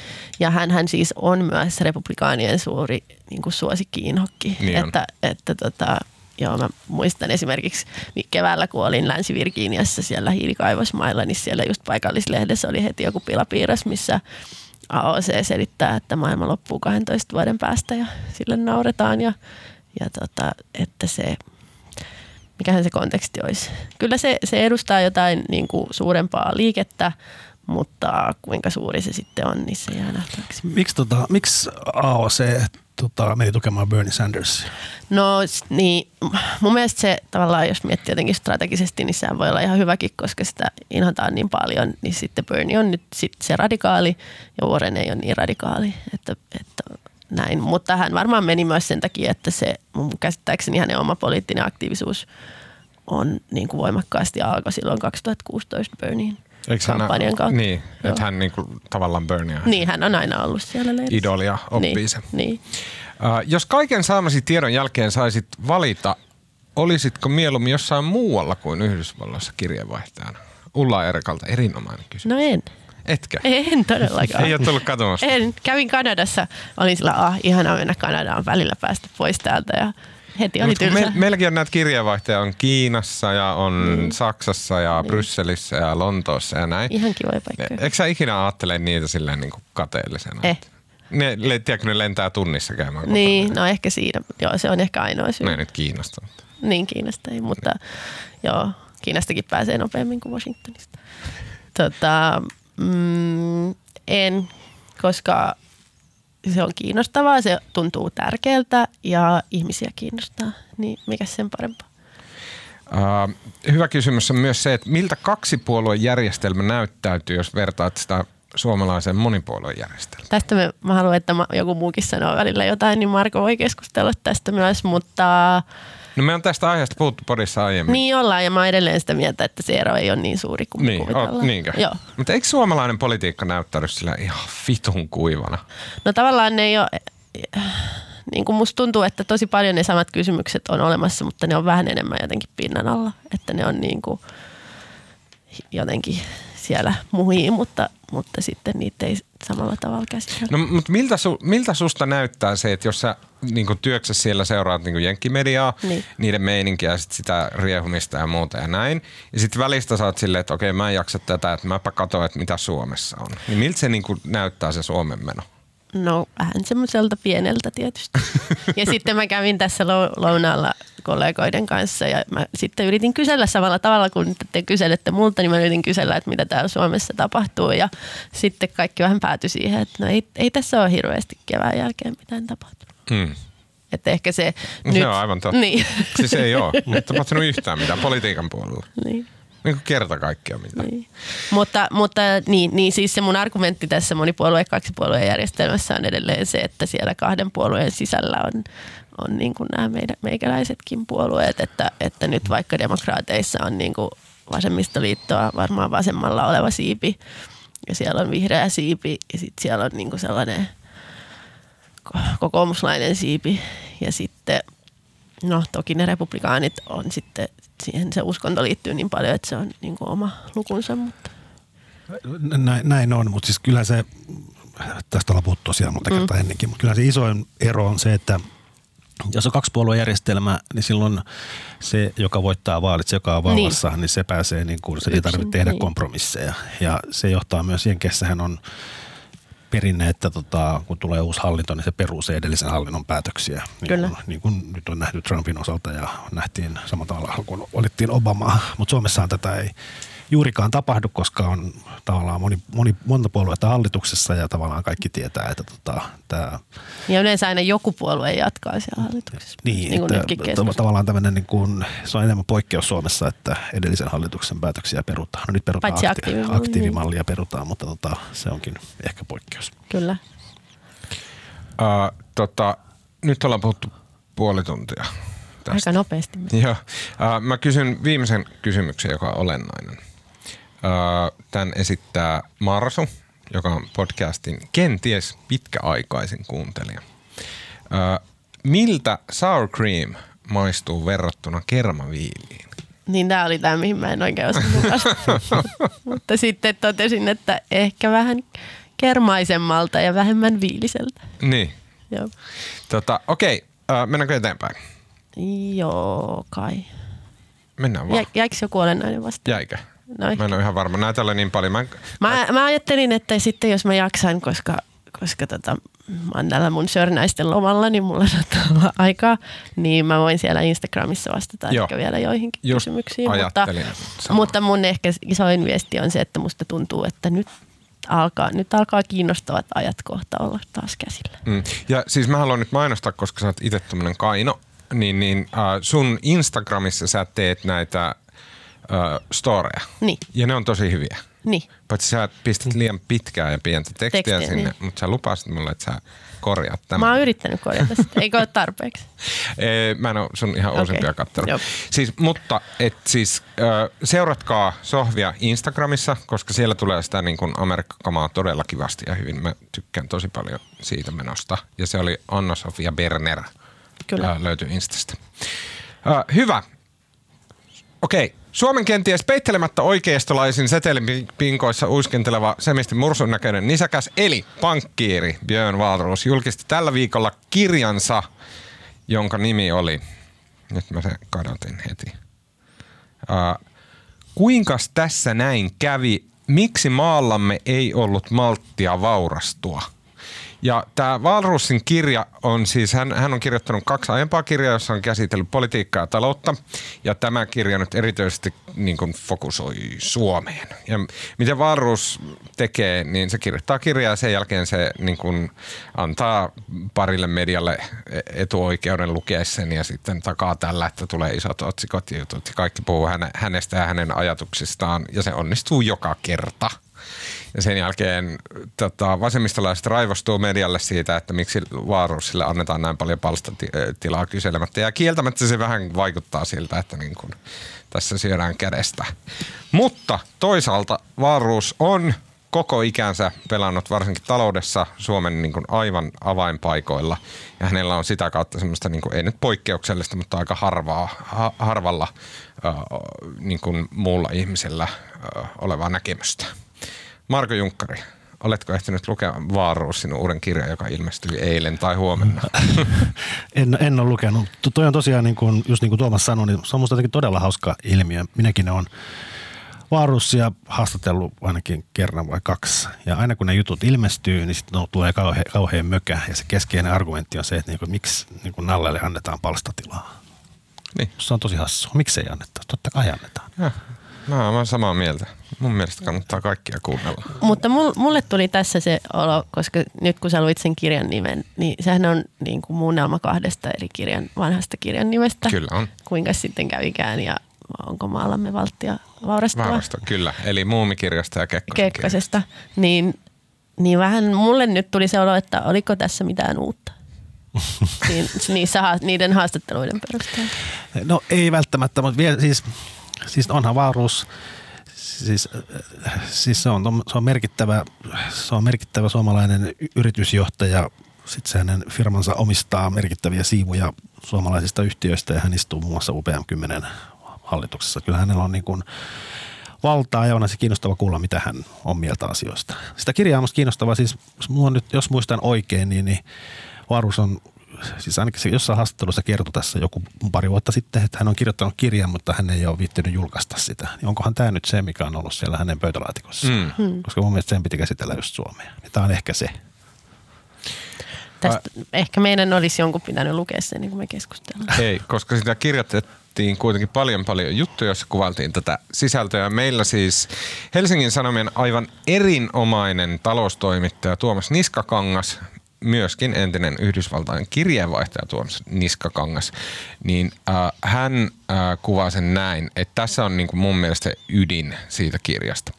Ja hän, hän siis on myös republikaanien suuri niin kuin suosikki-inhokki. Niin on. että, että tota, joo, mä muistan esimerkiksi niin keväällä, kun olin Länsi-Virginiassa siellä hiilikaivosmailla, niin siellä just paikallislehdessä oli heti joku pilapiirros, missä AOC selittää, että maailma loppuu 12 vuoden päästä ja sille nauretaan ja, ja tota, että se, mikähän se konteksti olisi. Kyllä se, se edustaa jotain niin kuin suurempaa liikettä, mutta kuinka suuri se sitten on, niin se jää nähtäväksi. Miksi, tota, miksi AOC tota, meni tukemaan Bernie Sandersia? No niin, mun mielestä se tavallaan, jos miettii jotenkin strategisesti, niin sehän voi olla ihan hyväkin, koska sitä inhotaan niin paljon, niin sitten Bernie on nyt sit se radikaali ja Warren ei ole niin radikaali, että, että näin. Mutta hän varmaan meni myös sen takia, että se mun käsittääkseni hänen oma poliittinen aktiivisuus on niin kuin voimakkaasti alkoi silloin 2016 Berniein Eikö hän- kampanjan kautta. Niin, Joo. että hän niinku tavallaan Bernie Niin, hän on aina ollut siellä leirissä. idolia oppii niin, se. Niin. jos kaiken saamasi tiedon jälkeen saisit valita, olisitko mieluummin jossain muualla kuin Yhdysvalloissa kirjeenvaihtajana? Ulla Erikalta erinomainen kysymys. No en. Etkö? En todellakaan. Ei ole tullut katsomassa. En. Kävin Kanadassa. Olin sillä, ah, ihanaa mennä Kanadaan välillä päästä pois täältä. Ja heti oli tylsä. me, meilläkin on näitä kirjeenvaihtajia, on Kiinassa ja on Niin. Saksassa ja Brysselissä ja Lontoossa ja näin. Ihan kivoja paikkoja. Eikö sä ikinä ajattele niitä silleen niin kuin kateellisena? Eh. Ne, le- tiedätkö, ne lentää tunnissa käymään kotona. Niin, no ehkä siinä. Joo, se on ehkä ainoa syy. Ne nyt kiinnosta. Niin Kiinasta ei, mutta joo, Kiinastakin pääsee nopeammin kuin Washingtonista. Tota, mm, en, koska se on kiinnostavaa, se tuntuu tärkeältä ja ihmisiä kiinnostaa, niin mikä sen parempaa? Uh, hyvä kysymys on myös se, että miltä kaksipuoluejärjestelmä näyttäytyy, jos vertaat sitä suomalaiseen monipuoluejärjestelmään? Tästä me, mä haluan, että joku muukin sanoo välillä jotain, niin Marko voi keskustella tästä myös, mutta No me on tästä aiheesta puhuttu podissa aiemmin. niin ollaan ja mä oon edelleen sitä mieltä, että se ero ei ole niin suuri kuin Niin, kuvitellaan. niinkö? Joo. Mutta eikö suomalainen politiikka näyttäydy sillä ihan vitun kuivana? No tavallaan ne ei ole, niin kuin musta tuntuu, että tosi paljon ne samat kysymykset on olemassa, mutta ne on vähän enemmän jotenkin pinnan alla. Että ne on niin kuin jotenkin siellä muhii, mutta, mutta sitten niitä ei samalla tavalla käsitellä. No mutta miltä, su, miltä susta näyttää se, että jos sä niin työksä siellä seuraat niin jenkkimediaa, Niin. niiden meininkiä ja sit sitä riehumista ja muuta ja näin. Ja sitten välistä oot silleen, että okei mä en jaksa tätä, että mäpä katsoin, että mitä Suomessa on. Niin miltä se niin näyttää se Suomen meno? No vähän semmoiselta pieneltä tietysti. [laughs] Ja sitten mä kävin tässä lou- lounaalla kollegoiden kanssa ja mä sitten yritin kysellä samalla tavalla kuin te kyselette multa, niin mä yritin kysellä, että mitä täällä Suomessa tapahtuu ja sitten kaikki vähän päätyi siihen, että no ei, ei tässä ole hirveästi kevään jälkeen mitään tapahtunut. Hmm. Että ehkä se se on aivan totta. Niin. Siis ei ole. [laughs] Ei tapahtunut yhtään mitään politiikan puolella. niin. Niin kerta kaikkiaan mitään. Niin. Mutta, mutta niin, niin siis se mun argumentti tässä monipuolue- ja järjestelmässä on edelleen se, että siellä kahden puolueen sisällä on, on niin kuin nämä meidän, meikäläisetkin puolueet, että, että nyt vaikka demokraateissa on niin kuin vasemmistoliittoa varmaan vasemmalla oleva siipi ja siellä on vihreä siipi ja sitten siellä on niin kuin sellainen ko- kokoomuslainen siipi ja sitten no toki ne republikaanit on sitten, siihen se uskonto liittyy niin paljon, että se on niin kuin oma lukunsa, mutta Näin, näin on, mutta siis kyllä se, tästä ollaan puhuttu tosiaan monta kertaa mm. ennenkin, mutta kyllä se isoin ero on se, että jos on kaksipuoluejärjestelmä, niin silloin se, joka voittaa vaalit, se, joka on vallassa, niin, niin se pääsee, niin kuin, se ei tarvitse tehdä niin. kompromisseja. Ja se johtaa myös, Jenkessähän on perinne, että tota, kun tulee uusi hallinto, niin se peruu se edellisen hallinnon päätöksiä. Niin Kyllä. Kuin, niin kuin nyt on nähty Trumpin osalta ja nähtiin samalla tavalla, kun valittiin Obamaa. Mutta Suomessahan tätä ei juurikaan tapahdu, koska on tavallaan moni, moni, monta puoluetta hallituksessa ja tavallaan kaikki tietää, että tota, tämä ja yleensä aina joku puolue jatkaa siellä hallituksessa. niin, niin että tavallaan tämmöinen niin kuin, se on enemmän poikkeus Suomessa, että edellisen hallituksen päätöksiä perutaan. No nyt perutaan Paitsi akti- aktiivimalli, aktiivimallia perutaan, mutta tota, se onkin ehkä poikkeus. Kyllä. Uh, tota, nyt ollaan puhuttu puoli tuntia tästä. Aika nopeasti. Joo. Uh, mä kysyn viimeisen kysymyksen, joka on olennainen. Tämän esittää Marsu, joka on podcastin kenties pitkäaikaisin kuuntelija. Miltä sour cream maistuu verrattuna kermaviiliin? Niin tämä oli tämä, mihin mä en oikein osannut. [laughs] Mutta sitten totesin, että ehkä vähän kermaisemmalta ja vähemmän viiliseltä. Niin. Joo. Tota, okei, uh, mennäänkö eteenpäin? Joo, kai. Mennään vaan. Jä, jäikö joku olennainen vasta? Jäikö? No Mä en ole ihan varma. Näitä niin paljon. Mä en... Mä, mä ajattelin, että sitten jos mä jaksan, koska, koska tota, mä oon täällä mun sörnäisten lomalla, niin mulla saattaa olla aikaa, niin mä voin siellä Instagramissa vastata Joo. ehkä vielä joihinkin Just kysymyksiin. Mutta, samaa. mutta mun ehkä isoin viesti on se, että musta tuntuu, että nyt alkaa, nyt alkaa kiinnostavat ajat kohta olla taas käsillä. Mm. Ja siis mä haluan nyt mainostaa, koska sä oot itse tämmönen kaino, niin, niin äh, sun Instagramissa sä teet näitä äh, storeja. Niin. Ja ne on tosi hyviä. Niin. Paitsi sä pistät liian pitkää ja pientä tekstiä, Tekstiä, sinne, niin. mutta sä lupasit mulle, että sä korjaat tämän. Mä oon yrittänyt korjata sitä. Eikö ole tarpeeksi? [laughs] Ee, Mä en ole sun ihan Okei. uusimpia kattonut. Siis, mutta et siis, seuratkaa Sohvia Instagramissa, koska siellä tulee sitä niin kuin Amerikkakamaa todella kivasti ja hyvin. Mä tykkään tosi paljon siitä menosta. Ja se oli Anna-Sofia Berner. Kyllä. Löytyy Instasta. Ö, hyvä. Okei. Suomen kenties peittelemättä oikeistolaisin setelipinkoissa uiskenteleva semisti mursun näköinen nisäkäs eli pankkiiri Björn Wahlroos julkisti tällä viikolla kirjansa, jonka nimi oli, nyt mä sen kadotin heti. Uh, kuinkas tässä näin kävi? Miksi maallamme ei ollut malttia vaurastua? Ja tämä Walrusin kirja on siis, hän, hän on kirjoittanut kaksi aiempaa kirjaa, jossa on käsitellyt politiikkaa ja taloutta. Ja tämä kirja nyt erityisesti niin kuin fokusoi Suomeen. Ja miten Walrus tekee, niin se kirjoittaa kirjaa ja sen jälkeen se niin kuin antaa parille medialle etuoikeuden lukea sen ja sitten takaa tällä, että tulee isot otsikot ja jutut ja kaikki puhuu häne, hänestä ja hänen ajatuksistaan ja se onnistuu joka kerta. Ja sen jälkeen tota, vasemmistolaiset raivostuu medialle siitä, että miksi Vaarusille annetaan näin paljon palstatilaa kyselemättä. Ja kieltämättä se vähän vaikuttaa siltä, että niin kuin tässä syödään kädestä. Mutta toisaalta Vaaruus on koko ikänsä pelannut varsinkin taloudessa Suomen niin kuin aivan avainpaikoilla. Ja hänellä on sitä kautta semmoista, niin kuin, ei nyt poikkeuksellista, mutta aika harvaa, ha, harvalla äh, niin kuin muulla ihmisellä äh, olevaa näkemystä. Marko Junkkari, oletko ehtinyt lukea Vaaruusin uuden kirjan, joka ilmestyi eilen tai huomenna? [laughs] En, en ole lukenut. To- Toi on tosiaan, niin kuin, just niin kuin Tuomas sanoi, niin se on musta jotenkin todella hauska ilmiö. Minäkin olen Vaarussia haastatellut ainakin kerran vai kaksi. Ja aina kun ne jutut ilmestyy, niin sitten no, tulee kauhean, kauhean mökä. Ja se keskeinen argumentti on se, että niin kuin, miksi niin kuin Nallelle annetaan palstatilaa. niin. Se on tosi hassua. Miksi ei anneta? Totta kai annetaan. Ja, mä oon samaa mieltä. Mun mielestä kannattaa kaikkia kuunnella. Mutta mul- mulle tuli tässä se olo, koska nyt kun sä luit sen kirjan nimen, niin sehän on niin kuin muunnelma kahdesta eri kirjan, vanhasta kirjan nimestä. Kyllä on. Kuinka sitten kävikään ja onko maallamme valttia vaurastua Vaarasta, kyllä. Eli Muumikirjasta ja Kekkosen kirjasta. Kekkasesta. Niin, niin vähän mulle nyt tuli se olo, että oliko tässä mitään uutta. [laughs] Siin, niissä, niiden haastatteluiden perusteella. No ei välttämättä, mutta vielä siis, siis onhan Vaaruus, siis, siis se, on, se, on merkittävä, se on merkittävä suomalainen yritysjohtaja. Sitten hänen firmansa omistaa merkittäviä siivuja suomalaisista yhtiöistä ja hän istuu muun muassa UPM10 hallituksessa. Kyllä hänellä on niin kuin valtaa ja on se kiinnostava kuulla, mitä hän on mieltä asioista. Sitä kirjaa on kiinnostavaa, siis jos muistan oikein, niin, niin Varus on, siis ainakin se jossain haastattelussa kertoi tässä joku pari vuotta sitten, että hän on kirjoittanut kirjan, mutta hän ei ole viittinyt julkaista sitä. Niin onkohan tämä nyt se, mikä on ollut siellä hänen pöytälaatikossa? Mm. Hmm. Koska mun mielestä sen piti käsitellä just Suomea. Niin tämä on ehkä se. Tästä, ehkä meidän olisi jonkun pitänyt lukea sen, niin kuin me keskustellaan. Ei, koska sitä kirjoitettiin kuitenkin paljon paljon juttuja, joissa kuvailtiin tätä sisältöä. Meillä siis Helsingin Sanomien aivan erinomainen taloustoimittaja Tuomas Niskakangas, myöskin entinen Yhdysvaltain kirjeenvaihtaja Tuomas Niskakangas, niin äh, hän äh, kuvaa sen näin, että tässä on niin kuin mun mielestä ydin siitä kirjasta.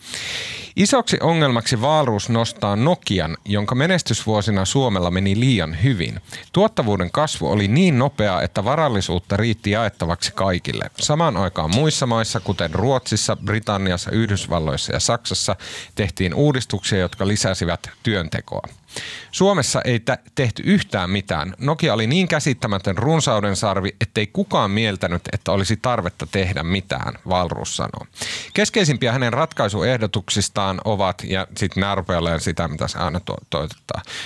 Isoksi ongelmaksi Vaalruus nostaa Nokian, jonka menestysvuosina Suomella meni liian hyvin. Tuottavuuden kasvu oli niin nopeaa, että varallisuutta riitti jaettavaksi kaikille. Samaan aikaan muissa maissa, kuten Ruotsissa, Britanniassa, Yhdysvalloissa ja Saksassa, tehtiin uudistuksia, jotka lisäsivät työntekoa. Suomessa ei tehty yhtään mitään. Nokia oli niin käsittämätön runsauden sarvi, ettei kukaan mieltänyt, että olisi tarvetta tehdä mitään, Valrus sanoo. Keskeisimpiä hänen ratkaisuehdotuksistaan ovat, ja sitten nämä rupeaa sitä, mitä se aina to-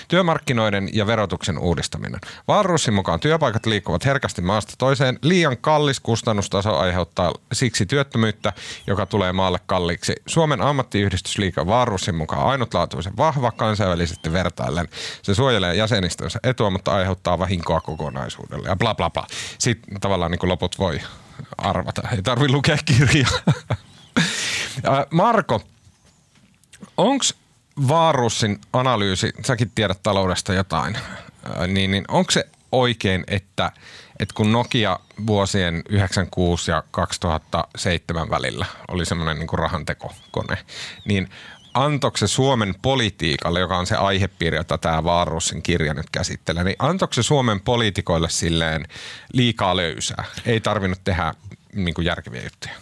työmarkkinoiden ja verotuksen uudistaminen. Valrusin mukaan työpaikat liikkuvat herkästi maasta toiseen. Liian kallis kustannustaso aiheuttaa siksi työttömyyttä, joka tulee maalle kalliiksi. Suomen ammattiyhdistysliike Valrusin mukaan ainutlaatuisen vahva kansainvälisesti vertaillen. Se suojelee jäsenistönsä etua, mutta aiheuttaa vahinkoa kokonaisuudelle ja bla bla bla. Sitten tavallaan niin kuin loput voi arvata. Ei tarvi lukea kirjaa. [laughs] Ä, Marko, onko Vaarussin analyysi, säkin tiedät taloudesta jotain, ä, niin, niin onko se oikein, että, että kun Nokia vuosien 96 ja 2007 välillä oli semmoinen niin rahantekokone, niin antoiko se Suomen politiikalle, joka on se aihepiiri, jota tämä Vaarussin kirja nyt käsittelee, niin antoiko se Suomen poliitikoille silleen liikaa löysää? Ei tarvinnut tehdä niin kuin järkeviä juttuja.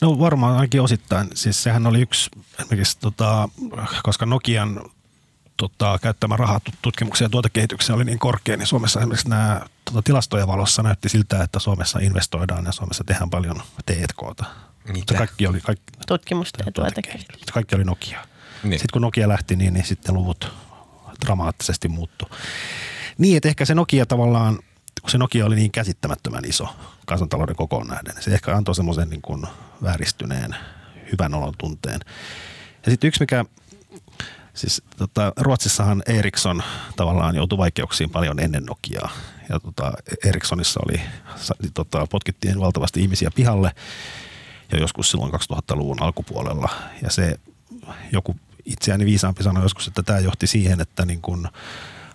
No varmaan ainakin osittain. Siis sehän oli yksi, esimerkiksi tota, koska Nokian tota, käyttämä raha tutkimukseen ja tuotekehitykseen oli niin korkea, niin Suomessa esimerkiksi nämä tota, tilastojen valossa näytti siltä, että Suomessa investoidaan ja Suomessa tehdään paljon T&Kta. Mitä? Kaikki oli, kaikki, Tutkimusta ja tuotekehitystä. Kaikki oli Nokia. Niin. Sitten kun Nokia lähti, niin, niin sitten luvut dramaattisesti muuttu. Niin, että ehkä se Nokia tavallaan, kun se Nokia oli niin käsittämättömän iso kansantalouden kokoon nähden, se ehkä antoi semmoisen niin kuin vääristyneen hyvän olon tunteen. Ja sitten yksi, mikä Siis tota, Ruotsissahan Ericsson tavallaan joutui vaikeuksiin paljon ennen Nokiaa. Ja tota, Ericssonissa oli, tota, potkittiin valtavasti ihmisiä pihalle ja joskus silloin 2000-luvun alkupuolella. Ja se joku itseäni viisaampi sanoi joskus, että tämä johti siihen, että niin kun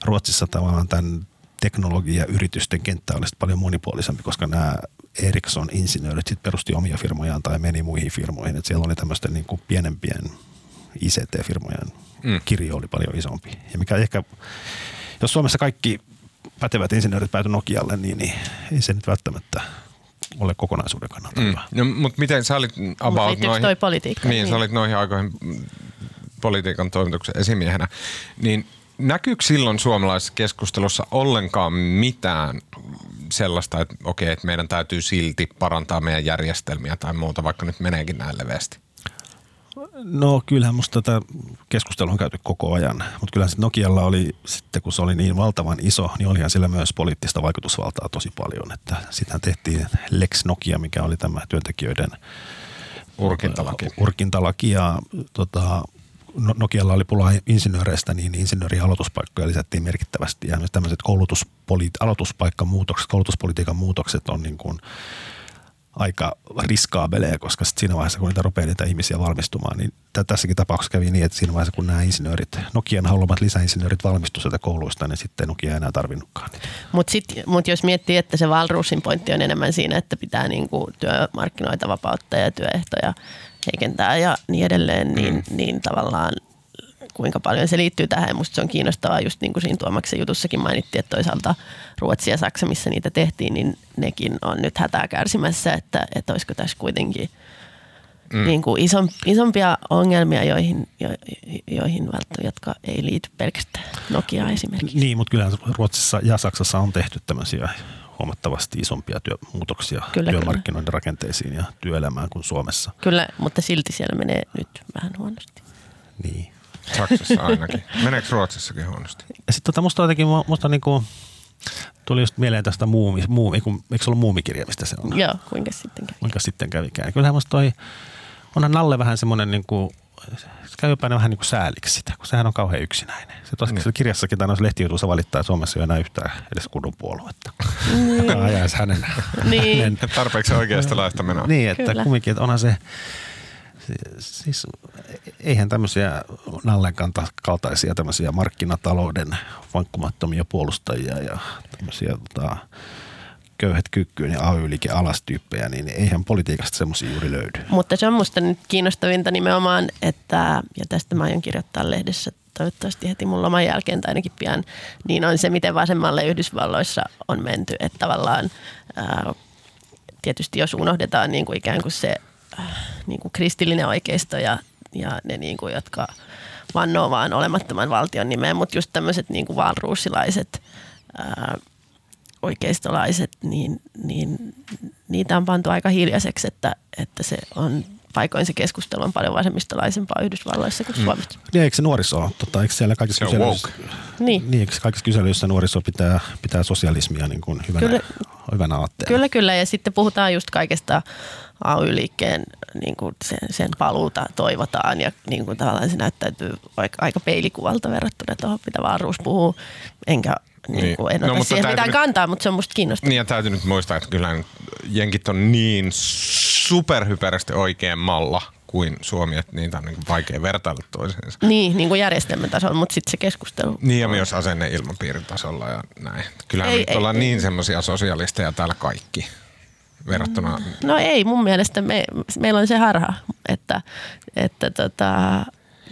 Ruotsissa tavallaan tämän teknologia-yritysten kenttä olisi paljon monipuolisempi, koska nämä Ericsson-insinöörit sitten perusti omia firmojaan tai meni muihin firmoihin. Et siellä oli tämmöisten niin kuin pienempien ICT-firmojen mm. kirjo oli paljon isompi. Ja mikä ehkä, jos Suomessa kaikki pätevät insinöörit päätyi Nokialle, niin, niin ei se nyt välttämättä ole kokonaisuuden kannalta mm. No, mutta miten sä olit about noihin... toi politiikka? Niin, niin, sä olit noihin aikoihin politiikan toimituksen esimiehenä. Niin näkyykö silloin suomalaisessa keskustelussa ollenkaan mitään sellaista, että okei, että meidän täytyy silti parantaa meidän järjestelmiä tai muuta, vaikka nyt meneekin näin leveästi? No kyllähän musta tätä keskustelua on käyty koko ajan, mutta kyllähän sitten Nokialla oli sitten, kun se oli niin valtavan iso, niin olihan sillä myös poliittista vaikutusvaltaa tosi paljon. Että sitähän tehtiin Lex Nokia, mikä oli tämä työntekijöiden urkintalaki, urkintalaki ja tota, no, Nokialla oli pulaa insinööreistä, niin insinöörien aloituspaikkoja lisättiin merkittävästi. Ja tämmöiset koulutuspoli- aloituspaikkamuutokset, koulutuspolitiikan muutokset on niin kuin – aika riskaabeleja, koska sit siinä vaiheessa, kun niitä rupeaa niitä ihmisiä valmistumaan, niin tässäkin tapauksessa kävi niin, että siinä vaiheessa, kun nämä insinöörit, Nokian haluamat lisäinsinöörit valmistuivat sieltä kouluista, niin sitten Nokia ei enää tarvinnutkaan niitä. Mutta mut jos miettii, että se Valruusin pointti on enemmän siinä, että pitää niinku työmarkkinoita vapauttaa ja työehtoja heikentää ja niin edelleen, niin, mm. niin tavallaan kuinka paljon se liittyy tähän. Musta se on kiinnostavaa, just niin kuin siinä Tuomaksen jutussakin mainittiin, että toisaalta Ruotsi ja Saksa, missä niitä tehtiin, niin nekin on nyt hätää kärsimässä, että, että olisiko tässä kuitenkin mm. niin kuin isom, isompia ongelmia, joihin, jo, joihin välttämättä, jotka ei liity pelkästään Nokia esimerkiksi. Niin, mutta kyllähän Ruotsissa ja Saksassa on tehty tämmöisiä huomattavasti isompia työmuutoksia kyllä, työmarkkinoiden kyllä. rakenteisiin ja työelämään kuin Suomessa. Kyllä, mutta silti siellä menee nyt vähän huonosti. Niin. Saksassa ainakin. Meneekö Ruotsissakin huonosti? Ja sitten tota, musta jotenkin, musta niinku, tuli just mieleen tästä muumi, muumi eikö se ollut muumikirja, mistä se on? Joo, kuinka sitten kävi. Kuinka sitten kävikään. Kyllähän musta toi, onhan Nalle vähän semmoinen niinku, se käy jopa vähän niin kuin sääliksi sitä, kun sehän on kauhean yksinäinen. Se tosiaan niin. kirjassakin tai noissa lehtijutuissa valittaa, että Suomessa ei ole enää yhtään edes kudun puoluetta. Mm. ajaisi hänen. niin. hänen. Tarpeeksi oikeasta laista menoa. Niin, että Kyllä. kumminkin, että onhan se, siis eihän tämmöisiä Nallen kaltaisia tämmöisiä markkinatalouden vankkumattomia puolustajia ja tämmöisiä tota, köyhät kykkyyn ja AY-liike alastyyppejä, niin eihän politiikasta semmoisia juuri löydy. Mutta se on musta nyt kiinnostavinta nimenomaan, että, ja tästä mä aion kirjoittaa lehdessä toivottavasti heti mun loman jälkeen tai ainakin pian, niin on se, miten vasemmalle Yhdysvalloissa on menty. Että tavallaan ää, tietysti jos unohdetaan niin kuin ikään kuin se niin kuin kristillinen oikeisto ja, ja ne, niin kuin, jotka vannoo vaan olemattoman valtion nimeen, mutta just tämmöiset niin kuin valruusilaiset ää, oikeistolaiset, niin, niin niitä on pantu aika hiljaiseksi, että, että se on paikoin se keskustelu on paljon vasemmistolaisempaa Yhdysvalloissa kuin mm. Suomessa. Niin, eikö se nuoriso, tota, eikö siellä kaikissa kyselyissä, niin. niin, eikö kaikissa kyselyissä nuoriso pitää, pitää sosialismia niin kuin hyvänä, kyllä, hyvänä aatteena? Kyllä, kyllä. Ja sitten puhutaan just kaikesta AY-liikkeen niin kuin sen, sen paluuta toivotaan ja niin kuin tavallaan se näyttäytyy aika, aika peilikuvalta verrattuna tuohon, mitä Vaaruus puhuu. Enkä niin. Niin kuin, en no, mutta siihen mitään nyt, kantaa, mutta se on musta kiinnostavaa. Niin ja täytyy nyt muistaa, että kyllä jenkit on niin superhyperästi oikein malla kuin Suomi, että niitä on niin vaikea vertailla toisiinsa. Niin, niin kuin järjestelmätasolla, mutta sitten se keskustelu. Niin ja myös asenne ilmapiirin tasolla ja näin. Kyllähän Ei, nyt ei, ollaan ei. niin semmoisia sosialisteja täällä kaikki verrattuna. No ei, mun mielestä me, meillä on se harha, että, että tota,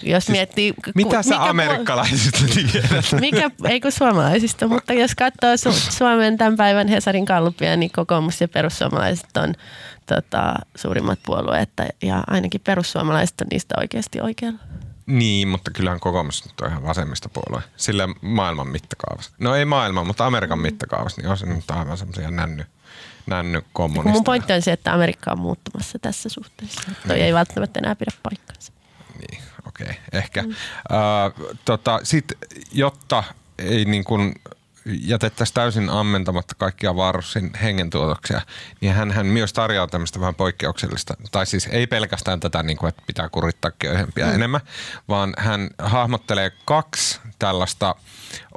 jos miettii... ku- Mitä sä mikä amerikkalaisista [laughs] tiedät? Mikä, ei kun suomalaisista, mutta jos katsoo Su- Suomen tämän päivän Hesarin kallupia, niin kokoomus ja perussuomalaiset on tota, suurimmat puolueet ja ainakin perussuomalaiset on niistä oikeasti oikealla. Niin, mutta kyllähän kokoomus nyt on ihan vasemmista puolue. Sillä maailman mittakaavassa. No ei maailman, mutta Amerikan mittakaavassa, niin on se nyt aivan semmoisia nänny, nänny kommunisteja. mun pointti on se, että Amerikka on muuttumassa tässä suhteessa. Toi ei välttämättä enää pidä paikkansa. Niin, okei, okay, ehkä. Mm. Uh, tota, Sitten, jotta ei niin kuin jätettäisiin täysin ammentamatta kaikkia Varsin hengentuotoksia, niin hän, hän myös tarjoaa tämmöistä vähän poikkeuksellista, tai siis ei pelkästään tätä, niin kuin, että pitää kurittaa köyhempiä mm. enemmän, vaan hän hahmottelee kaksi tällaista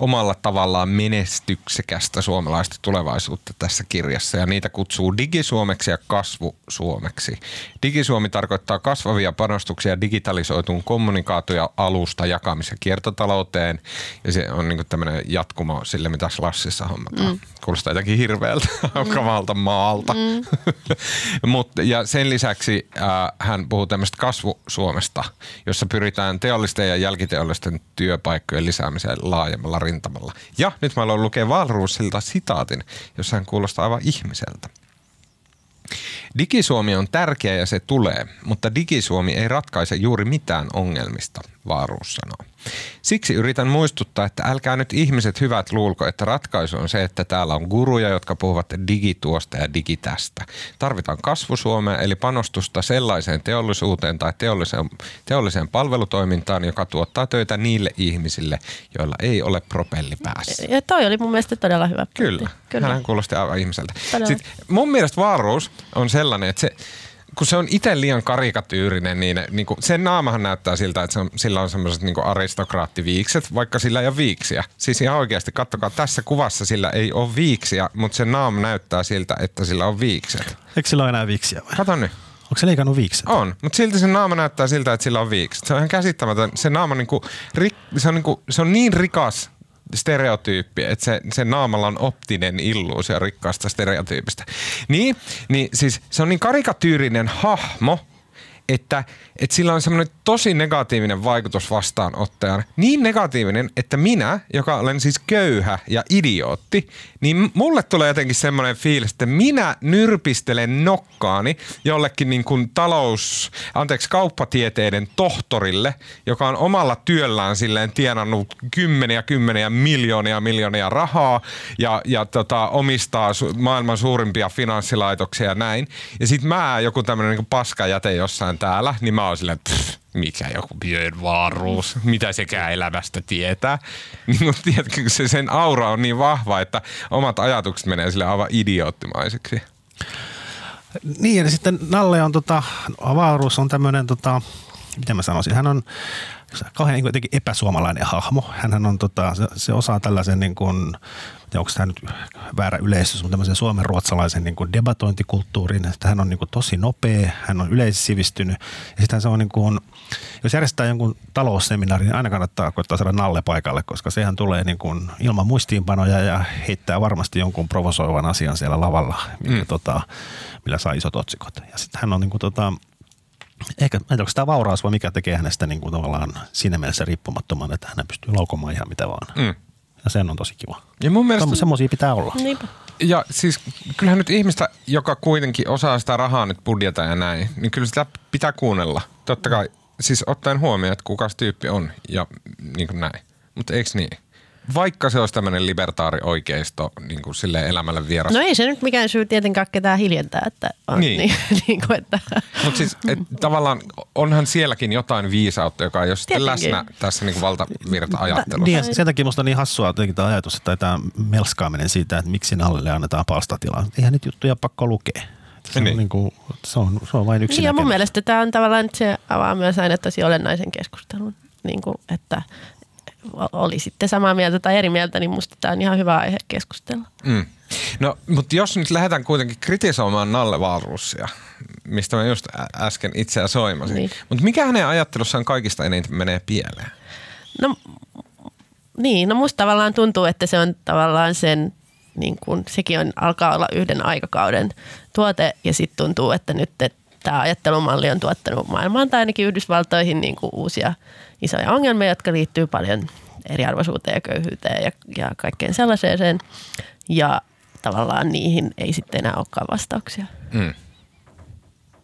omalla tavallaan menestyksekästä suomalaista tulevaisuutta tässä kirjassa, ja niitä kutsuu digisuomeksi ja kasvusuomeksi. Digisuomi tarkoittaa kasvavia panostuksia digitalisoituun kommunikaatio- ja alusta jakamis- ja kiertotalouteen, ja se on niin tämmöinen jatkumo sille, mitä Slassissa hommataan. Mm. Kuulostaa jotenkin hirveältä, [laughs] mm. kamalta maalta. Mm. [laughs] Mut, ja sen lisäksi äh, hän puhuu tämmöistä kasvusuomesta, jossa pyritään teollisten ja jälkiteollisten työpaikkojen lisäämiseen laajemmalla rintamalla. Ja nyt mä aloin lukea Valruusilta sitaatin, jossa hän kuulostaa aivan ihmiseltä. Digisuomi on tärkeä ja se tulee, mutta digisuomi ei ratkaise juuri mitään ongelmista, Vaaruus sanoo. Siksi yritän muistuttaa, että älkää nyt ihmiset hyvät luulko, että ratkaisu on se, että täällä on guruja, jotka puhuvat digituosta ja digitästä. Tarvitaan kasvusuomea eli panostusta sellaiseen teollisuuteen tai teolliseen, teolliseen palvelutoimintaan, joka tuottaa töitä niille ihmisille, joilla ei ole propelli päässä. Ja toi oli mun mielestä todella hyvä. Kyllä, Kyllä. hän kuulosti aivan ihmiseltä. Todella. Sitten mun mielestä Vaaruus on sellainen, että se, kun se on itse liian karikatyyrinen, niin, niin kuin, sen naamahan näyttää siltä, että se on, sillä on semmoiset niin aristokraattiviikset, vaikka sillä ei ole viiksiä. Siis ihan oikeasti, kattokaa tässä kuvassa sillä ei ole viiksiä, mutta se naama näyttää siltä, että sillä on viikset. Eikö sillä ole enää viiksiä vai? Kato nyt. Onko se leikannut viikset? On, mutta silti se naama näyttää siltä, että sillä on viikset. Se on ihan käsittämätön. Se naama niinku, rik, se, on niinku, se on niin rikas stereotyyppi, että se, se naamalla on optinen illuusio rikkaasta stereotyypistä. Niin, niin siis se on niin karikatyyrinen hahmo, että, että sillä on semmoinen tosi negatiivinen vaikutus vastaanottajan. Niin negatiivinen, että minä, joka olen siis köyhä ja idiootti, niin mulle tulee jotenkin semmoinen fiilis, että minä nyrpistelen nokkaani jollekin niin kuin talous, anteeksi, kauppatieteiden tohtorille, joka on omalla työllään silleen tienannut kymmeniä kymmeniä miljoonia miljoonia rahaa ja, ja tota, omistaa maailman suurimpia finanssilaitoksia ja näin. Ja sit mä, joku tämmöinen niin paskajäte jossain täällä, niin mä oon silleen, pff, mikä joku Björn Wahlroos, mitä sekään elämästä tietää. [laughs] Niin kun tiedätkö, se, sen aura on niin vahva, että omat ajatukset menee sille aivan idioottimaiseksi. Niin, ja sitten Nalle on tota, avaruus on tämmöinen, tota, miten mä sanoisin, hän on kauhean niin kuin jotenkin epäsuomalainen hahmo. Hänhän on, tota, se, se osaa tällaisen, niin kuin, onko tämä nyt väärä yleistys, mutta tämmöisen suomen ruotsalaisen niin kuin debatointikulttuurin, että hän on niin kuin tosi nopea, hän on yleissivistynyt. Ja sitten se on niin kuin, jos järjestää jonkun talousseminaari, niin aina kannattaa koittaa saada Nalle paikalle, koska sehän tulee niin kuin ilman muistiinpanoja ja heittää varmasti jonkun provosoivan asian siellä lavalla, mikä, mm. tota, millä saa isot otsikot. Ja sitten hän on niin kuin, tota, ehkä, en tiedä, onko tämä vauraus vai mikä tekee hänestä niin kuin tavallaan siinä mielessä riippumattoman, että hän pystyy laukomaan ihan mitä vaan. Mm. Ja sen on tosi kiva. Ja mun mielestä... Semmoisia pitää olla. Niinpä. Ja siis kyllähän nyt ihmistä, joka kuitenkin osaa sitä rahaa nyt budjeta ja näin, niin kyllä sitä pitää kuunnella. Totta kai, siis ottaen huomioon, että kuka se tyyppi on ja niin kuin näin. Mutta eikö niin? Vaikka se olisi tämmöinen libertaari oikeisto niin kuin silleen elämälle vieras. No ei se nyt mikään syy tietenkään ketään hiljentää, että on Niin. niin, [laughs] niin kuin, että Mutta siis et, tavallaan onhan sielläkin jotain viisautta, joka ei ole läsnä tässä niin kuin valtavirta-ajattelussa. Niin, sen takia musta on niin hassua jotenkin tämä ajatus, että tämä melskaaminen siitä, että miksi Nallelle annetaan palstatilaa. Eihän nyt juttuja pakko lukea. Se, Niin. on, niin kuin, se, on, se on vain yksi Niin, ja mun mielestä tämä on tavallaan, että se avaa myös aina tosi olennaisen keskustelun. Niin kuin, että oli sitten samaa mieltä tai eri mieltä, niin musta tämä on ihan hyvä aihe keskustella. Mm. No, mutta jos nyt lähdetään kuitenkin kritisoimaan Nalle Valrussia, mistä mä just äsken itseä soimasin. Niin. Mutta mikä hänen ajattelussaan kaikista eniten menee pieleen? No niin, no musta tavallaan tuntuu, että se on tavallaan sen, niin kun, sekin on, alkaa olla yhden aikakauden tuote ja sitten tuntuu, että nyt tämä ajattelumalli on tuottanut maailmaan tai ainakin Yhdysvaltoihin niin kuin uusia isoja ongelmia, jotka liittyy paljon eriarvoisuuteen ja köyhyyteen ja, ja kaikkeen sellaiseen. Ja tavallaan niihin ei sitten enää olekaan vastauksia. Mm.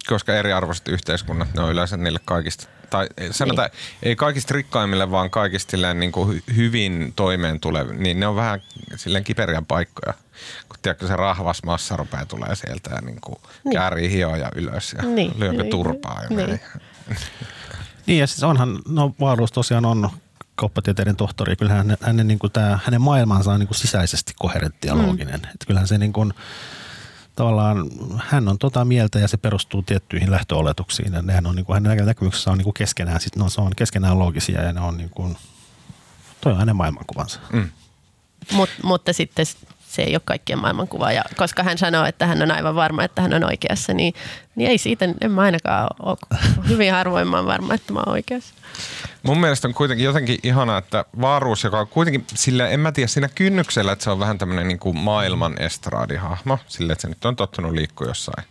Koska eriarvoiset yhteiskunnat, ne on yleensä niille kaikista, tai sanotaan, niin. ei kaikista rikkaimmille, vaan kaikista niin kuin hyvin toimeen tuleville, niin ne on vähän silleen kiperiä paikkoja. Kun tiedätkö, se rahvas massa rupeaa tulee sieltä ja niin kuin niin. käärii hioja ylös ja niin. lyökö niin. turpaa. Ja niin. [laughs] niin ja siis onhan, no Vaaruus tosiaan on kauppatieteiden tohtori, kyllähän hänen, hänen, niin kuin tämä, hänen maailmansa on niin kuin sisäisesti koherentti ja mm. looginen. Mm. Että kyllähän se niin kuin, tavallaan, hän on tota mieltä ja se perustuu tiettyihin lähtöoletuksiin. Ja nehän on, niin kuin, hänen näkemyksessä on niin kuin keskenään, sit, no, se on keskenään loogisia ja ne on niin kuin, toi on hänen maailmankuvansa. Mm. Mut, mutta sitten se ei ole kaikkien maailmankuva. Ja koska hän sanoo, että hän on aivan varma, että hän on oikeassa, niin, niin ei siitä, en mä ainakaan ole hyvin harvoin mä varma, että mä oon oikeassa. Mun mielestä on kuitenkin jotenkin ihanaa, että Vaaruus, joka on kuitenkin sillä, en mä tiedä, siinä kynnyksellä, että se on vähän tämmöinen niin kuin maailman estraadihahmo, sille, että se nyt on tottunut liikkua jossain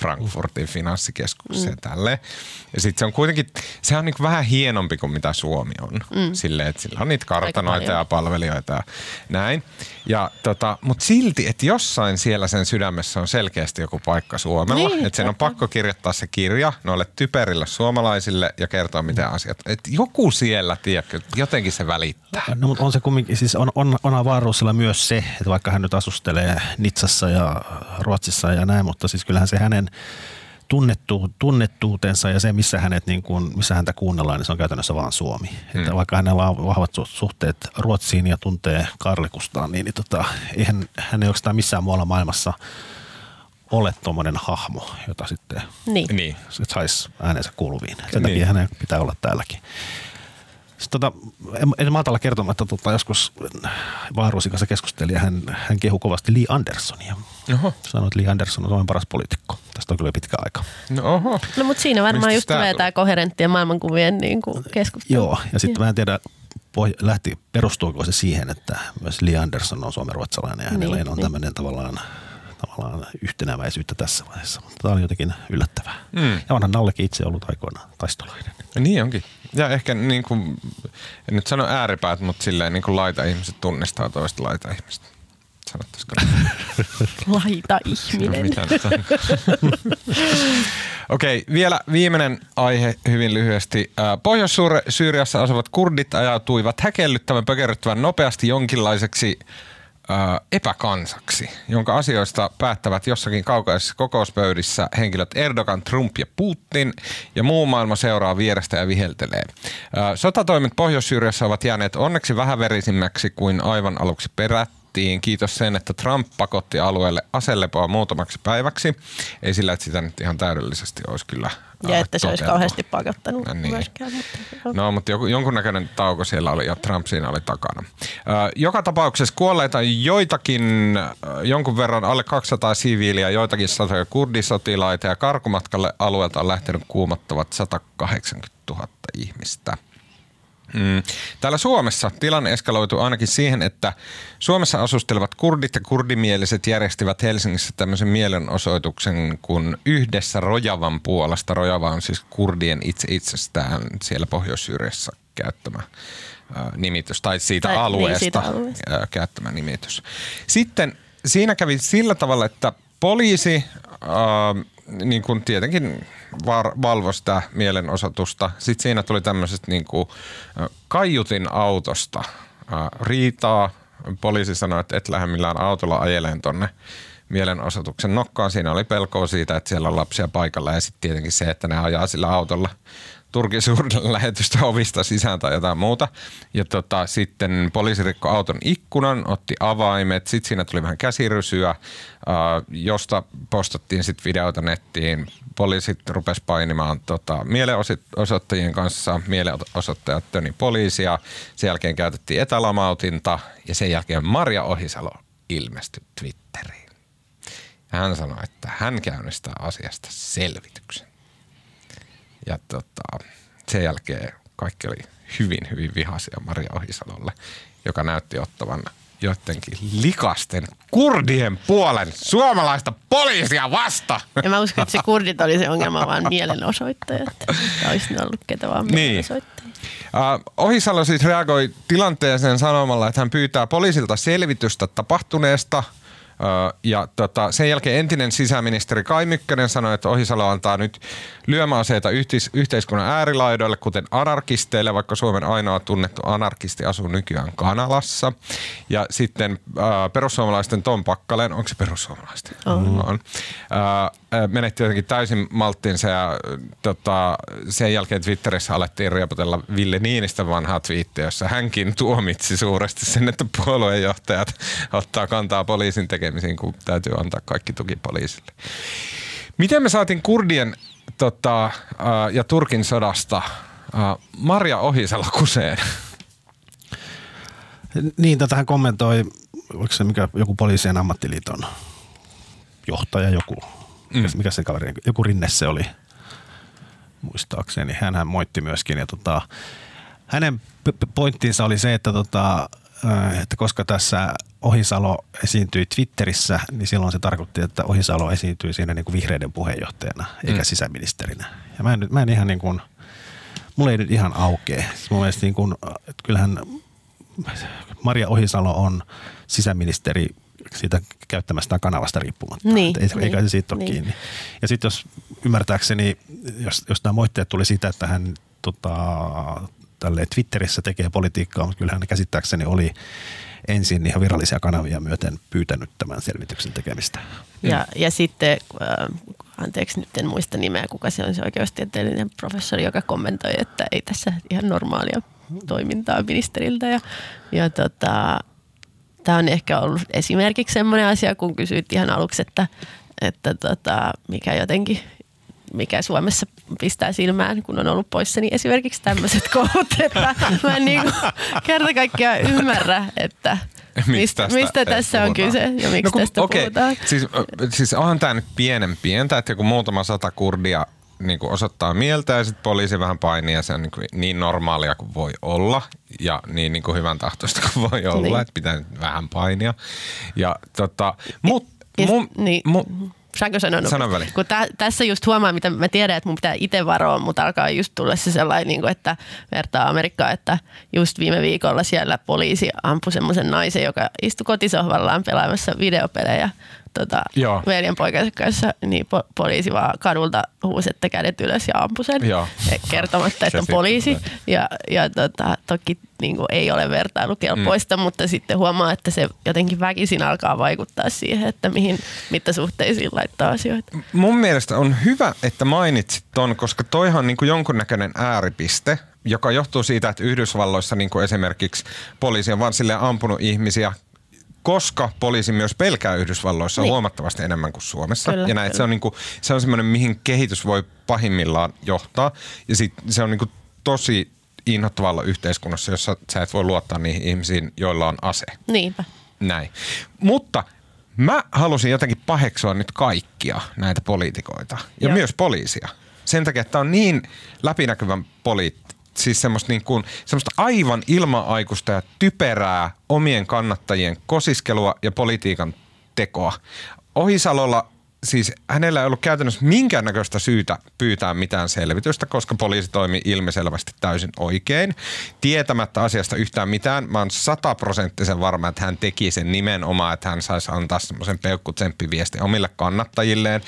Frankfurtin finanssikeskukseen mm. ja tälleen. Ja sitten se on kuitenkin, se on niin vähän hienompi kuin mitä Suomi on. Mm. Silleen, että sillä on niitä kartanoita ja palvelijoita ja näin. Ja tota, mutta silti, että jossain siellä sen sydämessä on selkeästi joku paikka Suomella. Niin, että sen on pakko kirjoittaa se kirja noille typerille suomalaisille ja kertoa miten mm. asiat. Että joku siellä, tiedätkö, jotenkin se välittää. No mutta on se kumminkin, siis on, on, on avaruusilla myös se, että vaikka hän nyt asustelee Nitsassa ja Ruotsissa ja näin, mutta siis kyllähän se hänen tunnettu, tunnettuutensa ja se, missä, hänet, niin kuin, missä häntä kuunnellaan, niin se on käytännössä vaan Suomi. Hmm. Että vaikka hänellä on vahvat suhteet Ruotsiin ja tuntee Karlikustaan, niin, niin tota, eihän, hän ei oikeastaan missään muualla maailmassa ole tuommoinen hahmo, jota sitten niin. niin. saisi äänensä kuuluviin. Sen niin. takia hänen pitää olla täälläkin. Sitten tota, en, en maltalla kertomatta, tota, joskus Vaaruusin kanssa keskustelin ja hän, hän kehu kovasti Lee Andersonia. Oho. Sanoi, että Lee Anderson on Suomen paras poliitikko. Tästä on kyllä pitkä aika. No, oho. no mutta siinä varmaan Mistä just tulee tämä koherenttien maailmankuvien niin kuin keskustelu. Joo, ja sitten mä en tiedä, lähti, perustuuko se siihen, että myös Lee Anderson on suomen ruotsalainen ja hänellä niin, on niin. tämmöinen tavallaan tavallaan yhtenäväisyyttä tässä vaiheessa. Mutta tämä oli jotenkin yllättävää. Mm. Ja onhan Nallekin itse ollut aikoinaan taistolainen. Niin onkin. Ja ehkä niin kuin, en nyt sano ääripäät, mutta silleen niin kuin laita-ihmiset tunnistaa toista laita-ihmistä. Sanottaisiko? [laughs] Laita-ihminen. No, [laughs] Okei, okay, vielä viimeinen aihe hyvin lyhyesti. Pohjois-Syyriassa asuvat kurdit ajautuivat häkellyttävän pökerryttävän nopeasti jonkinlaiseksi epäkansaksi, jonka asioista päättävät jossakin kaukaisissa kokouspöydissä henkilöt Erdogan, Trump ja Putin, ja muu maailma seuraa vierestä ja viheltelee. Sotatoimet Pohjois-Syyriassa ovat jääneet onneksi vähäverisimmäksi kuin aivan aluksi perättiin. Kiitos sen, että Trump pakotti alueelle aselepoa muutamaksi päiväksi. Ei sillä, että sitä nyt ihan täydellisesti olisi kyllä ja että se olisi kauheasti pakottanut no, niin. myöskään. Mutta... No, mutta joku, jonkunnäköinen tauko siellä oli ja Trump siinä oli takana. joka tapauksessa kuolleita joitakin, jonkun verran alle 200 siviiliä, joitakin satoja kurdisotilaita ja karkumatkalle alueelta on lähtenyt kuumattavat 180 000 ihmistä – Mm. Täällä Suomessa tilanne eskaloitu ainakin siihen, että Suomessa asustelevat kurdit ja kurdimieliset järjestivät Helsingissä tämmöisen mielenosoituksen, kun yhdessä Rojavan puolesta, Rojava on siis kurdien itse itsestään siellä Pohjois-Syyriassa käyttämä nimitys, tai siitä tai, alueesta, niin, siitä alueesta käyttämä nimitys. Sitten siinä kävi sillä tavalla, että poliisi, äh, niin kuin tietenkin var, valvoi sitä mielenosoitusta. Sitten siinä tuli tämmöisestä niin kuin, kaiutin autosta riitaa. Poliisi sanoi, että et lähde millään autolla ajeleen tonne mielenosoituksen nokkaan. Siinä oli pelkoa siitä, että siellä on lapsia paikalla ja sitten tietenkin se, että ne ajaa sillä autolla Turkin suurlähetystä [laughs] ovista sisään tai jotain muuta. Ja tota, sitten poliisi rikko auton ikkunan, otti avaimet, sitten siinä tuli vähän käsirysyä, josta postattiin sitten videoita nettiin. Poliisit rupes painimaan tota, mielenosoittajien kanssa, mielenosoittajat töni poliisia, sen jälkeen käytettiin etälamautinta ja sen jälkeen Maria Ohisalo ilmestyi Twitteriin. Hän sanoi, että hän käynnistää asiasta selvityksen. Ja tota, sen jälkeen kaikki oli hyvin, hyvin vihaisia Maria Ohisalolle, joka näytti ottavan jotenkin likasten kurdien puolen suomalaista poliisia vasta. Ja mä uskon, että se kurdit oli se ongelma, vaan mielenosoittajat. Olisi ne ollut ketä vaan Niin. Uh, Ohisalo siis reagoi tilanteeseen sanomalla, että hän pyytää poliisilta selvitystä tapahtuneesta. Ja tota, sen jälkeen entinen sisäministeri Kai Mykkänen sanoi, että Ohisalo antaa nyt lyömäaseita yhteis- yhteiskunnan äärilaidoille, kuten anarkisteille, vaikka Suomen ainoa tunnettu anarkisti asuu nykyään Kanalassa. Ja sitten uh, perussuomalaisten Tom Pakkalen, onko se perussuomalaisten? On. on. Ää, menetti jotenkin täysin malttinsa ja tota, sen jälkeen Twitterissä alettiin riepotella Ville Niinistä vanhaa twiittiä, jossa hänkin tuomitsi suuresti sen, että puoluejohtajat ottaa kantaa poliisin tekemisiin, kun täytyy antaa kaikki tuki poliisille. Miten me saatiin kurdien tota, ja Turkin sodasta ää, Maria Ohisalo kuseen? Niin, tätä hän kommentoi, oliko se mikä, joku poliisien ammattiliiton johtaja, joku, mm. mikä se kaveri, joku rinne se oli muistaakseni. Hän moitti myöskin ja tota, hänen pointtinsa oli se, että, tota, äh, että koska tässä Ohisalo esiintyi Twitterissä, niin silloin se tarkoitti, että Ohisalo esiintyi siinä niin kuin vihreiden puheenjohtajana eikä Mm. sisäministerinä. Ja mä en, mä en ihan niin kuin, mulla ei nyt ihan aukee. Siis mun mielestä niin kuin, että kyllähän Maria Ohisalo on sisäministeri siitä käyttämästään kanavasta riippumatta. Niin, ei, niin, eikä se siitä ole niin. kiinni. Ja sitten jos ymmärtääkseni, jos, jos nämä moitteet tuli siitä, että hän tota, tälle Twitterissä tekee politiikkaa, mutta kyllähän hän käsittääkseni oli ensin ihan virallisia kanavia myöten pyytänyt tämän selvityksen tekemistä. Ja, ja sitten, äh, anteeksi nyt en muista nimeä, kuka se on se oikeustieteellinen professori, joka kommentoi, että ei tässä ihan normaalia toimintaa ministeriltä. Ja, ja tota, tämä on ehkä ollut esimerkiksi semmoinen asia, kun kysyit ihan aluksi, että, että tota, mikä jotenkin mikä Suomessa pistää silmään, kun on ollut poissa, niin esimerkiksi tämmöiset [laughs] kohut, että mä en niin kerta kaikkiaan ymmärrä, että mistä, tästä mistä tässä on kyse ja miksi kun- tästä okei, puhutaan. Siis, siis onhan tämä nyt pienen pientä, että joku muutama sata kurdia niin kuin osoittaa mieltä ja sitten poliisi vähän painii ja se on niin, kuin niin normaalia kuin voi olla ja niin, niin kuin hyvän tahtoista kuin voi olla, Niin. että pitää nyt vähän painia. Ja tota, mut, Ja mun, niin, mun, Saanko sanoa? Sano väliin. Kun tä, tässä just huomaa, mitä mä tiedän, että mun pitää itse varoa, mutta alkaa just tulla se sellainen, niin kuin, että vertaa Amerikkaa, että just viime viikolla siellä poliisi ampui semmoisen naisen, joka istui kotisohvallaan pelaamassa videopelejä tota, Joo. veljen poikansa kanssa, niin po- poliisi vaan kadulta huusi, että kädet ylös ja ampui sen Joo. [laughs] Kertomatta, että on poliisi. Ja, ja tota, toki niin kuin ei ole vertailukelpoista, mm. mutta sitten huomaa, että se jotenkin väkisin alkaa vaikuttaa siihen, että mihin mittasuhteisiin laittaa asioita. mun mielestä on hyvä, että mainitsit ton, koska toihan on niin kuin jonkunnäköinen ääripiste, joka johtuu siitä, että Yhdysvalloissa niin kuin esimerkiksi poliisi on vaan silleen ampunut ihmisiä, koska poliisi myös pelkää Yhdysvalloissa Niin. huomattavasti enemmän kuin Suomessa. Kyllä, ja näin, se on, niin kuin, se on semmoinen, mihin kehitys voi pahimmillaan johtaa. Ja sit, se on niin kuin tosi inhottavalla yhteiskunnassa, jossa sä et voi luottaa niihin ihmisiin, joilla on ase. Niinpä. Näin. Mutta mä halusin jotenkin paheksua nyt kaikkia näitä poliitikoita ja Joo. myös poliisia. Sen takia, että on niin läpinäkyvän poliitti, siis semmoista, niin kuin, semmoista aivan ilma-aikuista ja typerää omien kannattajien kosiskelua ja politiikan tekoa. Ohisalolla siis hänellä ei ollut käytännössä minkäännäköistä syytä pyytää mitään selvitystä, koska poliisi toimi ilmiselvästi täysin oikein. Tietämättä asiasta yhtään mitään, mä oon sataprosenttisen varma, että hän teki sen nimenomaan, että hän saisi antaa semmoisen peukkutsemppiviesti omille kannattajilleen,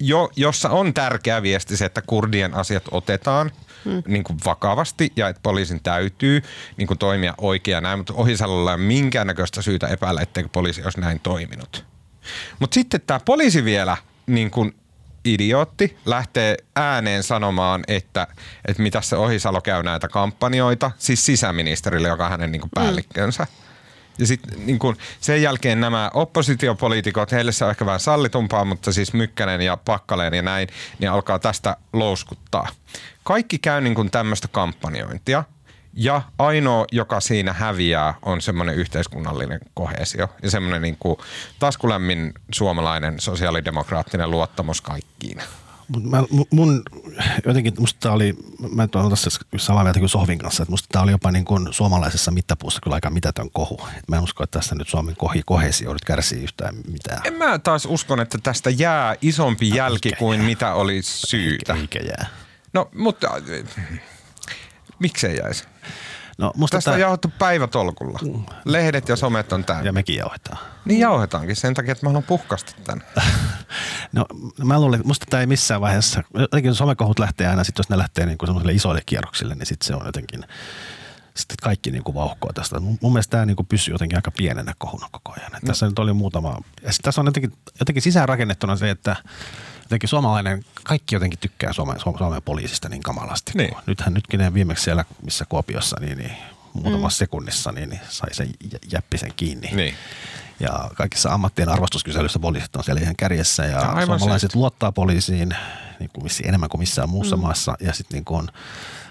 jo, jossa on tärkeä viesti se, että kurdien asiat otetaan hmm. niin kuin vakavasti ja että poliisin täytyy niin kuin toimia oikein näin, mutta Ohisalolla ei ole minkäännäköistä syytä epäillä, etteikö poliisi olisi näin toiminut. Mutta sitten tämä poliisi vielä, niin kuin idiootti, lähtee ääneen sanomaan, että, että mitä se Ohisalo käy näitä kampanjoita, siis sisäministerille, joka on hänen niin kuin päällikkönsä. Ja sitten niin kun sen jälkeen nämä oppositiopoliitikot, heille se on ehkä vähän sallitumpaa, mutta siis Mykkänen ja Pakkaleen ja näin, niin alkaa tästä louskuttaa. Kaikki käy niin kuin tämmöistä kampanjointia. Ja ainoa, joka siinä häviää, on semmoinen yhteiskunnallinen kohesio ja semmoinen niin kuin taskulämmin suomalainen sosiaalidemokraattinen luottamus kaikkiin. Mä, mun jotenkin, musta oli, mä en ole tässä samaa mieltä kuin Sohvin kanssa, että musta tämä oli jopa niin kuin suomalaisessa mittapuussa kyllä aika mitätön kohu. Et mä en usko, että tässä nyt Suomen kohi, kohesio nyt kärsii yhtään mitään. En mä taas uskon, että tästä jää isompi jälki Eikä kuin jää. mitä oli syytä. Eikä jää. No, mutta miksei jäisi? No, musta Tästä tää... on jauhettu päivätolkulla. Lehdet ja somet on täynnä. Ja mekin jauhetaan. Niin jauhetaankin sen takia, että mä haluan puhkasta tänne. [laughs] no mä luulen, että musta tämä ei missään vaiheessa, jotenkin somekohut lähtee aina, sit jos ne lähtee niin semmoiselle isoille kierroksille, niin sitten se on jotenkin, sitten kaikki niin kuin vauhkoa tästä. Mun, mun mielestä tämä niin kuin pysyy jotenkin aika pienenä kohuna koko ajan. No. Tässä nyt oli muutama, ja tässä on jotenkin, jotenkin sisäänrakennettuna se, että jotenkin suomalainen, kaikki jotenkin tykkää Suomen, Suomen poliisista niin kamalasti. Niin. Nythän nytkin ne viimeksi siellä, missä Kuopiossa, niin, niin muutamassa mm. sekunnissa niin, niin sai sen jäppisen kiinni. Niin. Ja kaikissa ammattien arvostuskyselyissä poliisit on siellä ihan kärjessä ja Aivan suomalaiset syyt. luottaa poliisiin niin kuin enemmän kuin missään muussa mm. maassa. Ja sitten niin kuin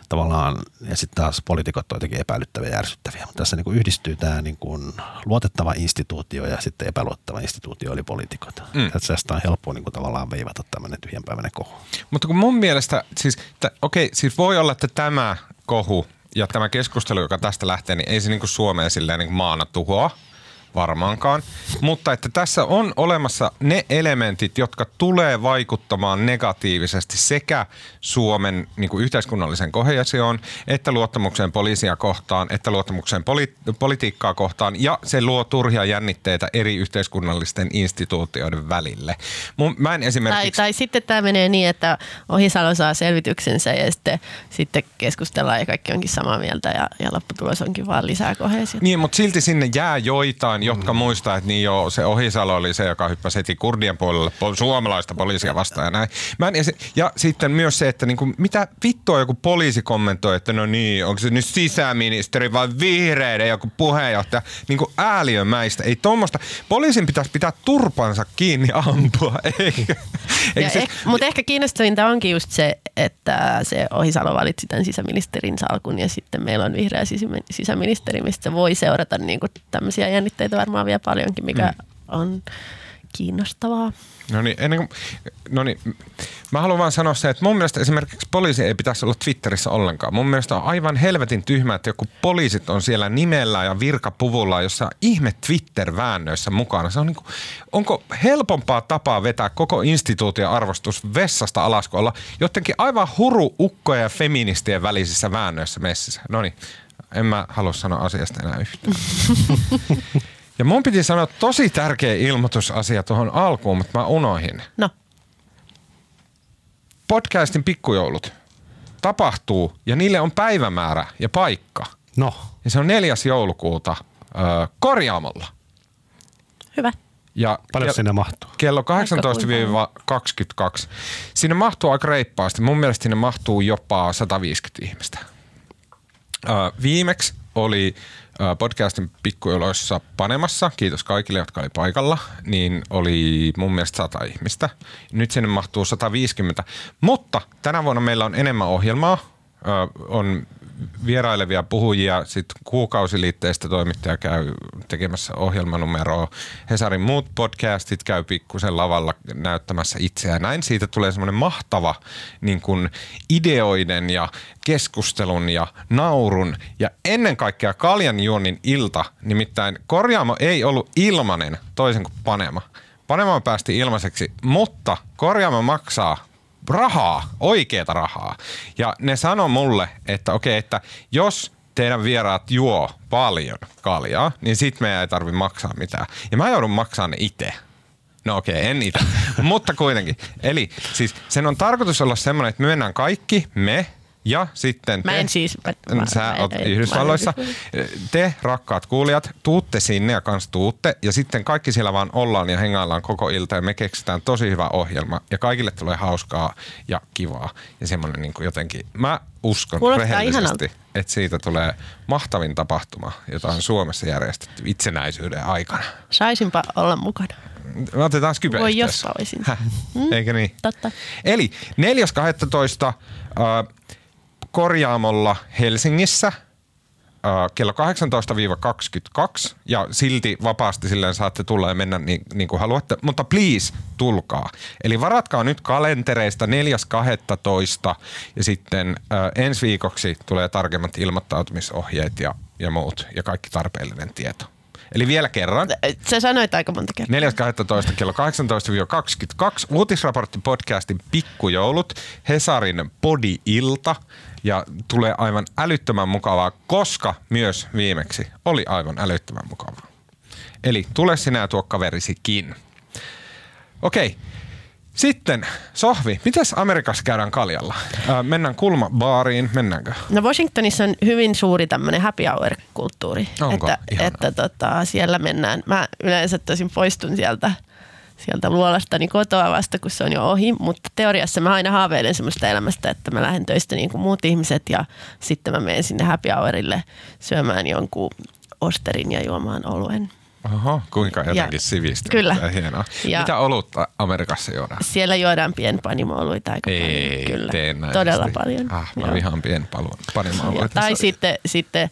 tavallaan, ja sitten taas poliitikot on jotenkin epäilyttäviä ja ärsyttäviä. Mutta tässä niin yhdistyy tämä niin kuin luotettava instituutio ja sitten epäluotettava instituutio eli poliitikot. Mm. Tästä on helppo niin kuin tavallaan veivata tämmöinen tyhjänpäiväinen kohu. Mutta kun mun mielestä, siis, okei, okay, siis voi olla, että tämä kohu ja tämä keskustelu, joka tästä lähtee, niin ei se niin kuin Suomeen silleen niin kuin maana tuhoa – varmaankaan. Mutta että tässä on olemassa ne elementit, jotka tulee vaikuttamaan negatiivisesti sekä Suomen niin kuin yhteiskunnallisen kohesioon, että luottamukseen poliisia kohtaan, että luottamukseen poli- politiikkaa kohtaan, ja se luo turhia jännitteitä eri yhteiskunnallisten instituutioiden välille. Mun, mä en esimerkiksi... tai, tai sitten tämä menee niin, että Ohisalo saa selvityksensä ja sitten, sitten keskustellaan ja kaikki onkin samaa mieltä ja, ja lopputulos onkin vaan lisää kohesiota. Niin, mutta silti sinne jää joitain jotain, jotka muistaa, että niin jo se Ohisalo oli se, joka hyppäsi heti kurdien puolelle suomalaista poliisia vastaan ja näin. Mä en, ja, se, ja sitten myös se, että niinku, mitä vittua joku poliisi kommentoi, että no niin, onko se nyt sisäministeri vai vihreiden joku puheenjohtaja. Niinku ääliömäistä. Ei tuommoista. Poliisin pitäisi pitää turpansa kiinni ampua. [laughs] Eikä, eikä se, eh, Mutta ehkä kiinnostavinta onkin just se, että se Ohisalo valitsi tämän sisäministerin salkun ja sitten meillä on vihreä sisäministeri, mistä voi seurata niinku tämmöisiä jännitteitä aiheita varmaan vielä paljonkin, mikä mm. on kiinnostavaa. No niin, ennen kuin, no niin, mä haluan vaan sanoa se, että mun mielestä esimerkiksi poliisi ei pitäisi olla Twitterissä ollenkaan. Mun mielestä on aivan helvetin tyhmä, että joku poliisit on siellä nimellä ja virkapuvulla jossa ihme Twitter-väännöissä mukana. Se on niin kuin, onko helpompaa tapaa vetää koko instituution arvostus vessasta alas, kun olla jotenkin aivan huru ukkoja ja feministien välisissä väännöissä messissä. No niin, en mä halua sanoa asiasta enää yhtään. [laughs] Ja mun piti sanoa tosi tärkeä ilmoitusasia tuohon alkuun, mutta mä unohin. No. Podcastin pikkujoulut tapahtuu ja niille on päivämäärä ja paikka. No. Ja se on 4. joulukuuta äh, korjaamolla. Hyvä. Ja Paljon sinne mahtuu? Kello 18-22. Sinne mahtuu aika reippaasti. Mun mielestä sinne mahtuu jopa 150 ihmistä. Äh, viimeksi oli podcastin pikkuiloissa panemassa, kiitos kaikille, jotka oli paikalla, niin oli mun mielestä 100 ihmistä. Nyt sinne mahtuu 150, mutta tänä vuonna meillä on enemmän ohjelmaa. On vierailevia puhujia, sitten kuukausiliitteistä toimittaja käy tekemässä ohjelmanumeroa. Hesarin muut podcastit käy pikkusen lavalla näyttämässä itseään. Näin siitä tulee semmoinen mahtava niin kuin ideoiden ja keskustelun ja naurun ja ennen kaikkea kaljanjuonnin ilta. Nimittäin korjaamo ei ollut ilmanen toisen kuin Panema. Panema päästi ilmaiseksi, mutta korjaamo maksaa rahaa, oikeeta rahaa. Ja ne sano mulle, että okei, okay, että jos teidän vieraat juo paljon kaljaa, niin sit meidän ei tarvi maksaa mitään. Ja mä joudun maksamaan itse. No okei, okay, en itse, [laughs] mutta kuitenkin. Eli siis sen on tarkoitus olla semmoinen, että me mennään kaikki, me, ja sitten te, mä en siis, mä, sä oot ei, Yhdysvalloissa, te rakkaat kuulijat, tuutte sinne ja kans tuutte ja sitten kaikki siellä vaan ollaan ja hengaillaan koko ilta ja me keksitään tosi hyvä ohjelma ja kaikille tulee hauskaa ja kivaa ja semmoinen niin jotenkin, mä uskon Kuulostaa rehellisesti, ihanalta. että siitä tulee mahtavin tapahtuma, jota on Suomessa järjestetty itsenäisyyden aikana. Saisinpa olla mukana. Me otetaan Skype Voi jos olisin. Mm, Eikö niin? Totta. Eli 4.12. Äh, korjaamolla Helsingissä kello 18-22 ja silti vapaasti silleen saatte tulla ja mennä niin, niin kuin haluatte, mutta please tulkaa. Eli varatkaa nyt kalentereista 4.12 ja sitten äh, ensi viikoksi tulee tarkemmat ilmoittautumisohjeet ja, ja muut ja kaikki tarpeellinen tieto. Eli vielä kerran. Sä sanoit aika monta kertaa. 4.12. kello 18-22 uutisraportti podcastin Pikkujoulut, Hesarin Podi-ilta ja tulee aivan älyttömän mukavaa, koska myös viimeksi oli aivan älyttömän mukavaa. Eli tule sinä tuo kaverisikin. Okei, sitten, Sohvi, mitäs Amerikassa käydään kaljalla? Ää, mennään kulmabaariin, mennäänkö? No Washingtonissa on hyvin suuri tämmöinen happy hour-kulttuuri. Onko? Että, Ihanaa. että tota, siellä mennään. Mä yleensä tosin poistun sieltä sieltä luolastani kotoa vasta, kun se on jo ohi, mutta teoriassa mä aina haaveilen semmoista elämästä, että mä lähden töistä niin kuin muut ihmiset ja sitten mä menen sinne happy hourille syömään jonkun osterin ja juomaan oluen. Oho, kuinka jotenkin sivistynyt kyllä. hienoa. Ja- Mitä olutta Amerikassa juodaan? Siellä juodaan pienpanimo-oluita aika Ei, paljon. Kyllä, todella paljon. Ah, mä Joo. vihaan pienpanimoa. Ja, tai sitten, sitten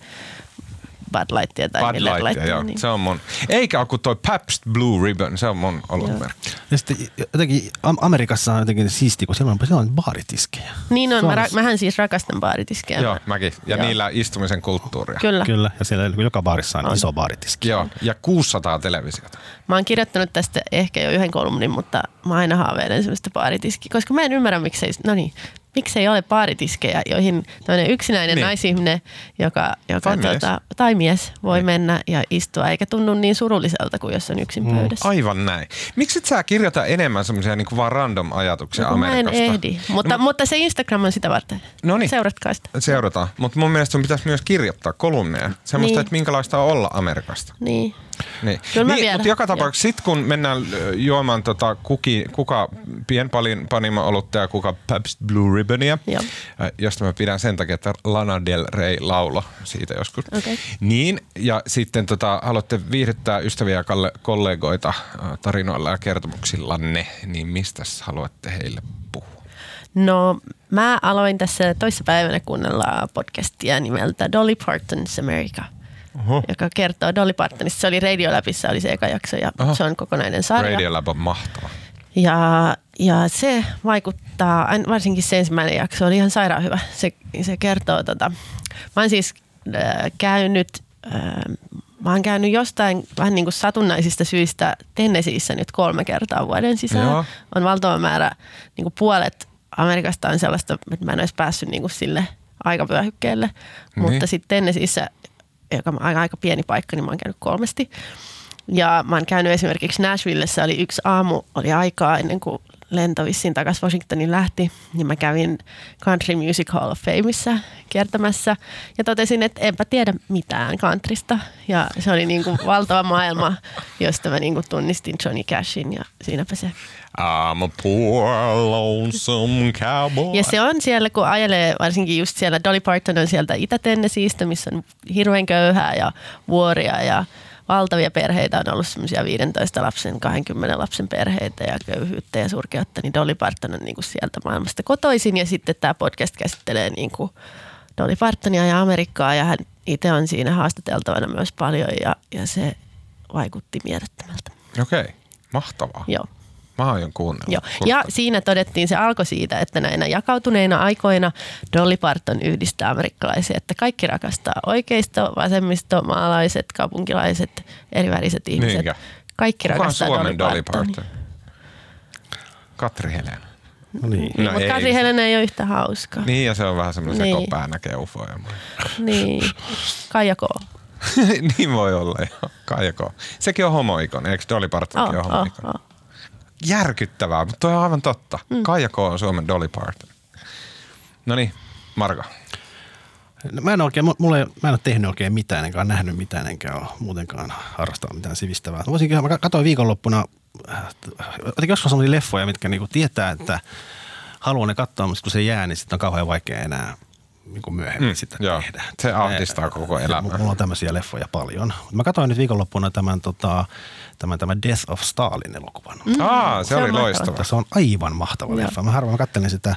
Bud Lightia tai Bud Miller Lightia, Lightia, joo. niin. Se on mun. Eikä ole kuin toi Pabst Blue Ribbon, se on mun olutmerkki. Ja sitten jotenkin Am- Amerikassa on jotenkin siisti, kun siellä on, siellä on baaritiskejä. Niin on, Se mä, on- ra- mähän siis rakastan baaritiskejä. Joo, mäkin. Ja Joo. niillä istumisen kulttuuria. Kyllä. Kyllä, ja siellä joka baarissa on, On. iso baaritiski. Joo, ja 600 televisiota. Mä oon kirjoittanut tästä ehkä jo yhden kolumnin, mutta mä aina haaveilen semmoista baaritiskiä, koska mä en ymmärrä, miksei, no niin, miksei ole baaritiskejä, joihin tämmöinen yksinäinen Niin. naisihminen, joka, joka Tai mies. tota, tai mies voi niin. mennä ja istua, eikä tunnu niin surulliselta kuin jos on yksin Mm, pöydässä. Aivan näin. Miksi et sä kirjoita enemmän semmoisia niin vaan random ajatuksia No, kun mä en Amerikasta? ehdi, mutta, No, mutta se Instagram on sitä varten. No niin. Seuratkaa sitä. Seurataan. Mutta mun mielestä sun pitäisi myös kirjoittaa kolumneja. Semmoista, Niin. että minkälaista on olla Amerikasta. Niin. Niin. Kyllä niin, mutta joka tapauksessa sit kun mennään juomaan tota, kuki, kuka pienpalin panima olutta ja kuka Pabst Blue Ribbonia, Joo. ö, josta mä pidän sen takia, että Lana Del Rey laulo siitä joskus. Okei. Niin, ja sitten tota, haluatte viihdyttää ystäviä ja kollegoita ö, tarinoilla ja kertomuksillanne, niin mistä haluatte heille puhua? No mä aloin tässä toissapäivänä kuunnella podcastia nimeltä Dolly Parton's America. Oho. joka kertoo Dolly Partonista. Se oli Radiolabissa, oli se eka jakso ja Aha. se on kokonainen sarja. Radiolab on mahtava. Ja, ja se vaikuttaa, varsinkin se ensimmäinen jakso oli ihan sairaan hyvä. Se, se kertoo, tota, mä oon siis äh, käynyt, äh, mä oon käynyt jostain vähän niin kuin satunnaisista syistä Tennesseeissä nyt kolme kertaa vuoden sisään. Joo. On valtava määrä, niin kuin puolet Amerikasta on sellaista, että mä en olisi päässyt niin kuin sille aikavyöhykkeelle. Niin. Mutta sitten Tennesseeissä, joka on aika, aika pieni paikka, niin mä oon käynyt kolmesti. Ja mä oon käynyt esimerkiksi Nashvillessä, oli yksi aamu, oli aikaa ennen kuin lento vissiin takaisin Washingtonin lähti, niin mä kävin Country Music Hall of Fameissa kiertämässä ja totesin, että enpä tiedä mitään countrysta. Ja se oli niin kuin [laughs] valtava maailma, josta mä niin kuin tunnistin Johnny Cashin ja siinäpä se. I'm a poor lonesome cowboy. Ja se on siellä, kun ajelee, varsinkin just siellä, Dolly Parton on sieltä Itä-Tennesiistä, missä on hirveän köyhää ja vuoria ja valtavia perheitä on ollut semmoisia 15 lapsen, 20 lapsen perheitä ja köyhyyttä ja surkeutta, niin Dolly Parton on niinku sieltä maailmasta kotoisin ja sitten tämä podcast käsittelee niinku Dolly Partonia ja Amerikkaa ja hän itse on siinä haastateltavana myös paljon ja, ja se vaikutti mielettömältä. Okei, okay. mahtavaa. Joo. Mä aion kuunnella. Joo. Ja siinä todettiin, se alkoi siitä, että näinä jakautuneina aikoina Dolly Parton yhdistää amerikkalaisia, että kaikki rakastaa oikeisto, vasemmisto, maalaiset, kaupunkilaiset, eriväriset ihmiset. Niinkö? Kaikki Kuka rakastaa Suomen Dolly Partonia. Parton? Katri Helena. No niin. No mutta ei. Katri Helena ei ole yhtä hauskaa. Niin, ja se on vähän semmoinen Niin. sekopää näkee ufoja. Niin. Kaija K. [laughs] niin voi olla, joo. Kaijako. Sekin on homoikon, eikö Dolly Partonkin Oh, ole oh, homoikon? oh. Järkyttävää, mutta toi on aivan totta. Mm. Kaijako on Suomen Dolly Parton. No niin, Marko. No, mä en oikein, mulle, mä en ole tehnyt oikein mitään, enkä ole nähnyt mitään, enkä ole muutenkaan harrastanut mitään sivistävää. Voisinkin, mä katsoin viikonloppuna, äh, jotenkin joskus sellaisia leffoja, mitkä niinku tietää, että haluan ne katsoa, mutta kun se jää, niin sitten on kauhean vaikea enää niin kuin myöhemmin mm, sitä joo. tehdä. Se ahdistaa koko elämää. Mulla on tämmöisiä leffoja paljon. Mä katsoin nyt viikonloppuna tämän, tota, tämän, tämän Death of Stalin elokuvan. Mm, Aa, se, se oli loistava. Se on aivan mahtava Joo. leffa. Mä harvoin kattelin sitä.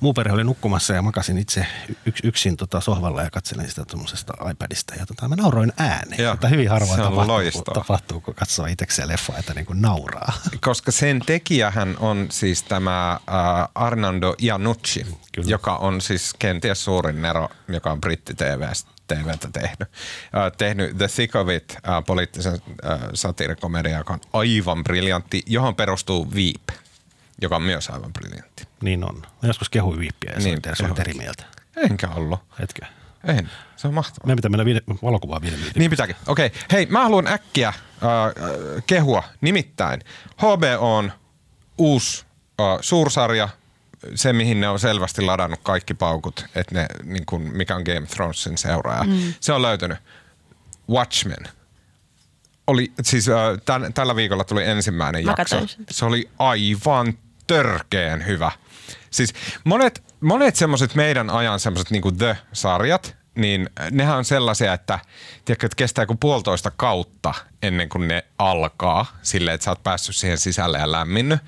Muu perhe oli nukkumassa ja makasin itse yks, yksin tota sohvalla ja katselin sitä tuommoisesta iPadista. Ja tota, mä nauroin ääneen. Joo, että hyvin harvoin tapahtuu, kun, tapahtuu, kun katsoo itsekseen leffa, että niin kuin nauraa. [laughs] Koska sen tekijähän on siis tämä äh, Arnando Iannucci, Kyllä. joka on siis kenties suurin nero, joka on britti TVtä tehnyt. Äh, tehnyt The Thick of It, äh, poliittisen äh, satiirikomedian, joka on aivan briljantti, johon perustuu Veep, joka on myös aivan briljantti. Niin on. Mä joskus kehui Veepia ja niin, se on eri mieltä. Enkä ollut. Etkö? En. Se on mahtavaa. Meidän pitää mennä viide, valokuvaan viiden minuutin. Niin pitääkin. Okei. Okay. Hei, mä haluan äkkiä äh, kehua. Nimittäin HBO on uusi äh, suursarja, se, mihin ne on selvästi ladannut kaikki paukut, että ne, niin kuin, mikä on Game of Thronesin seuraaja, mm. se on löytynyt. Watchmen. Oli, siis äh, tämän, tällä viikolla tuli ensimmäinen Mä jakso. Se oli aivan törkeen hyvä. Siis monet, monet semmoiset meidän ajan semmoiset niin The-sarjat, niin nehän on sellaisia, että, tiedätkö, että kestää kuin puolitoista kautta ennen kuin ne alkaa, silleen, että sä oot päässyt siihen sisälle ja lämminnyt.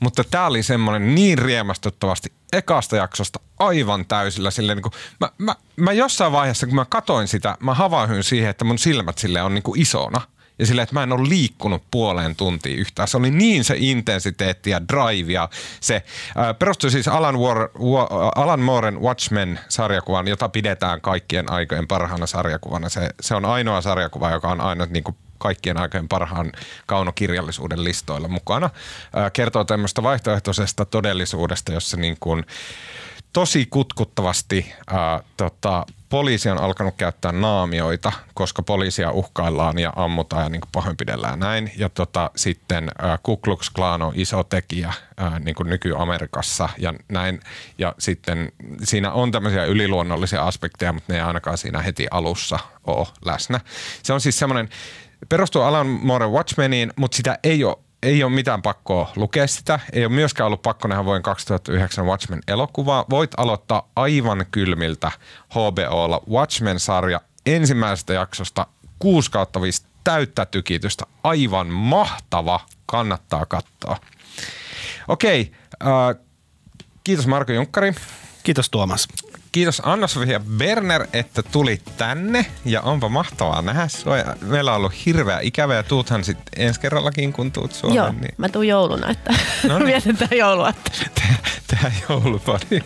Mutta tää oli semmoinen niin riemastuttavasti ekasta jaksosta aivan täysillä. Silleen, niin kuin, mä, mä, mä, jossain vaiheessa, kun mä katoin sitä, mä havahduin siihen, että mun silmät sille on niin kuin isona – ja sillä, että mä en ole liikkunut puoleen tuntiin yhtään. Se oli niin se intensiteetti ja drive ja se äh, perustui siis Alan, War, War, Alan Mooren Watchmen-sarjakuvan, jota pidetään kaikkien aikojen parhaana sarjakuvana. Se, se on ainoa sarjakuva, joka on aina niin kuin kaikkien aikojen parhaan kaunokirjallisuuden listoilla mukana. Äh, kertoo tämmöistä vaihtoehtoisesta todellisuudesta, jossa niin kuin tosi kutkuttavasti ää, tota, poliisi on alkanut käyttää naamioita, koska poliisia uhkaillaan ja ammutaan ja niin kuin pahoinpidellään näin. Ja tota, sitten ää, Ku Klux Klan on iso tekijä ää, niin kuin nyky-Amerikassa ja näin. Ja sitten siinä on tämmöisiä yliluonnollisia aspekteja, mutta ne ei ainakaan siinä heti alussa ole läsnä. Se on siis semmoinen, perustuu Alan Moore Watchmeniin, mutta sitä ei ole ei ole mitään pakkoa lukea sitä. Ei ole myöskään ollut pakko nähdä vuoden 2009 Watchmen-elokuvaa. Voit aloittaa aivan kylmiltä HBOlla Watchmen-sarja ensimmäisestä jaksosta 6 kautta 5 täyttä tykitystä. Aivan mahtava. Kannattaa katsoa. Okei, äh, kiitos Marko Junkkari. Kiitos Tuomas. Kiitos Anna-Sofia Berner, että tulit tänne ja onpa mahtavaa nähdä sua. Meillä on ollut hirveä ikävä ja tuuthan sitten ensi kerrallakin, kun tuut Suomeen. Joo, niin... mä tuun jouluna, että no niin. [laughs] vietetään joulua. Tehdään joulupari.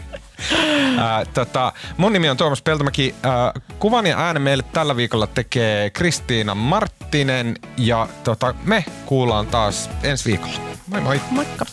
Äh, tota, mun nimi on Tuomas Peltomäki. Äh, kuvan ja äänen meille tällä viikolla tekee Kristiina Marttinen ja tota, me kuullaan taas ensi viikolla. Moi moi. Moikka.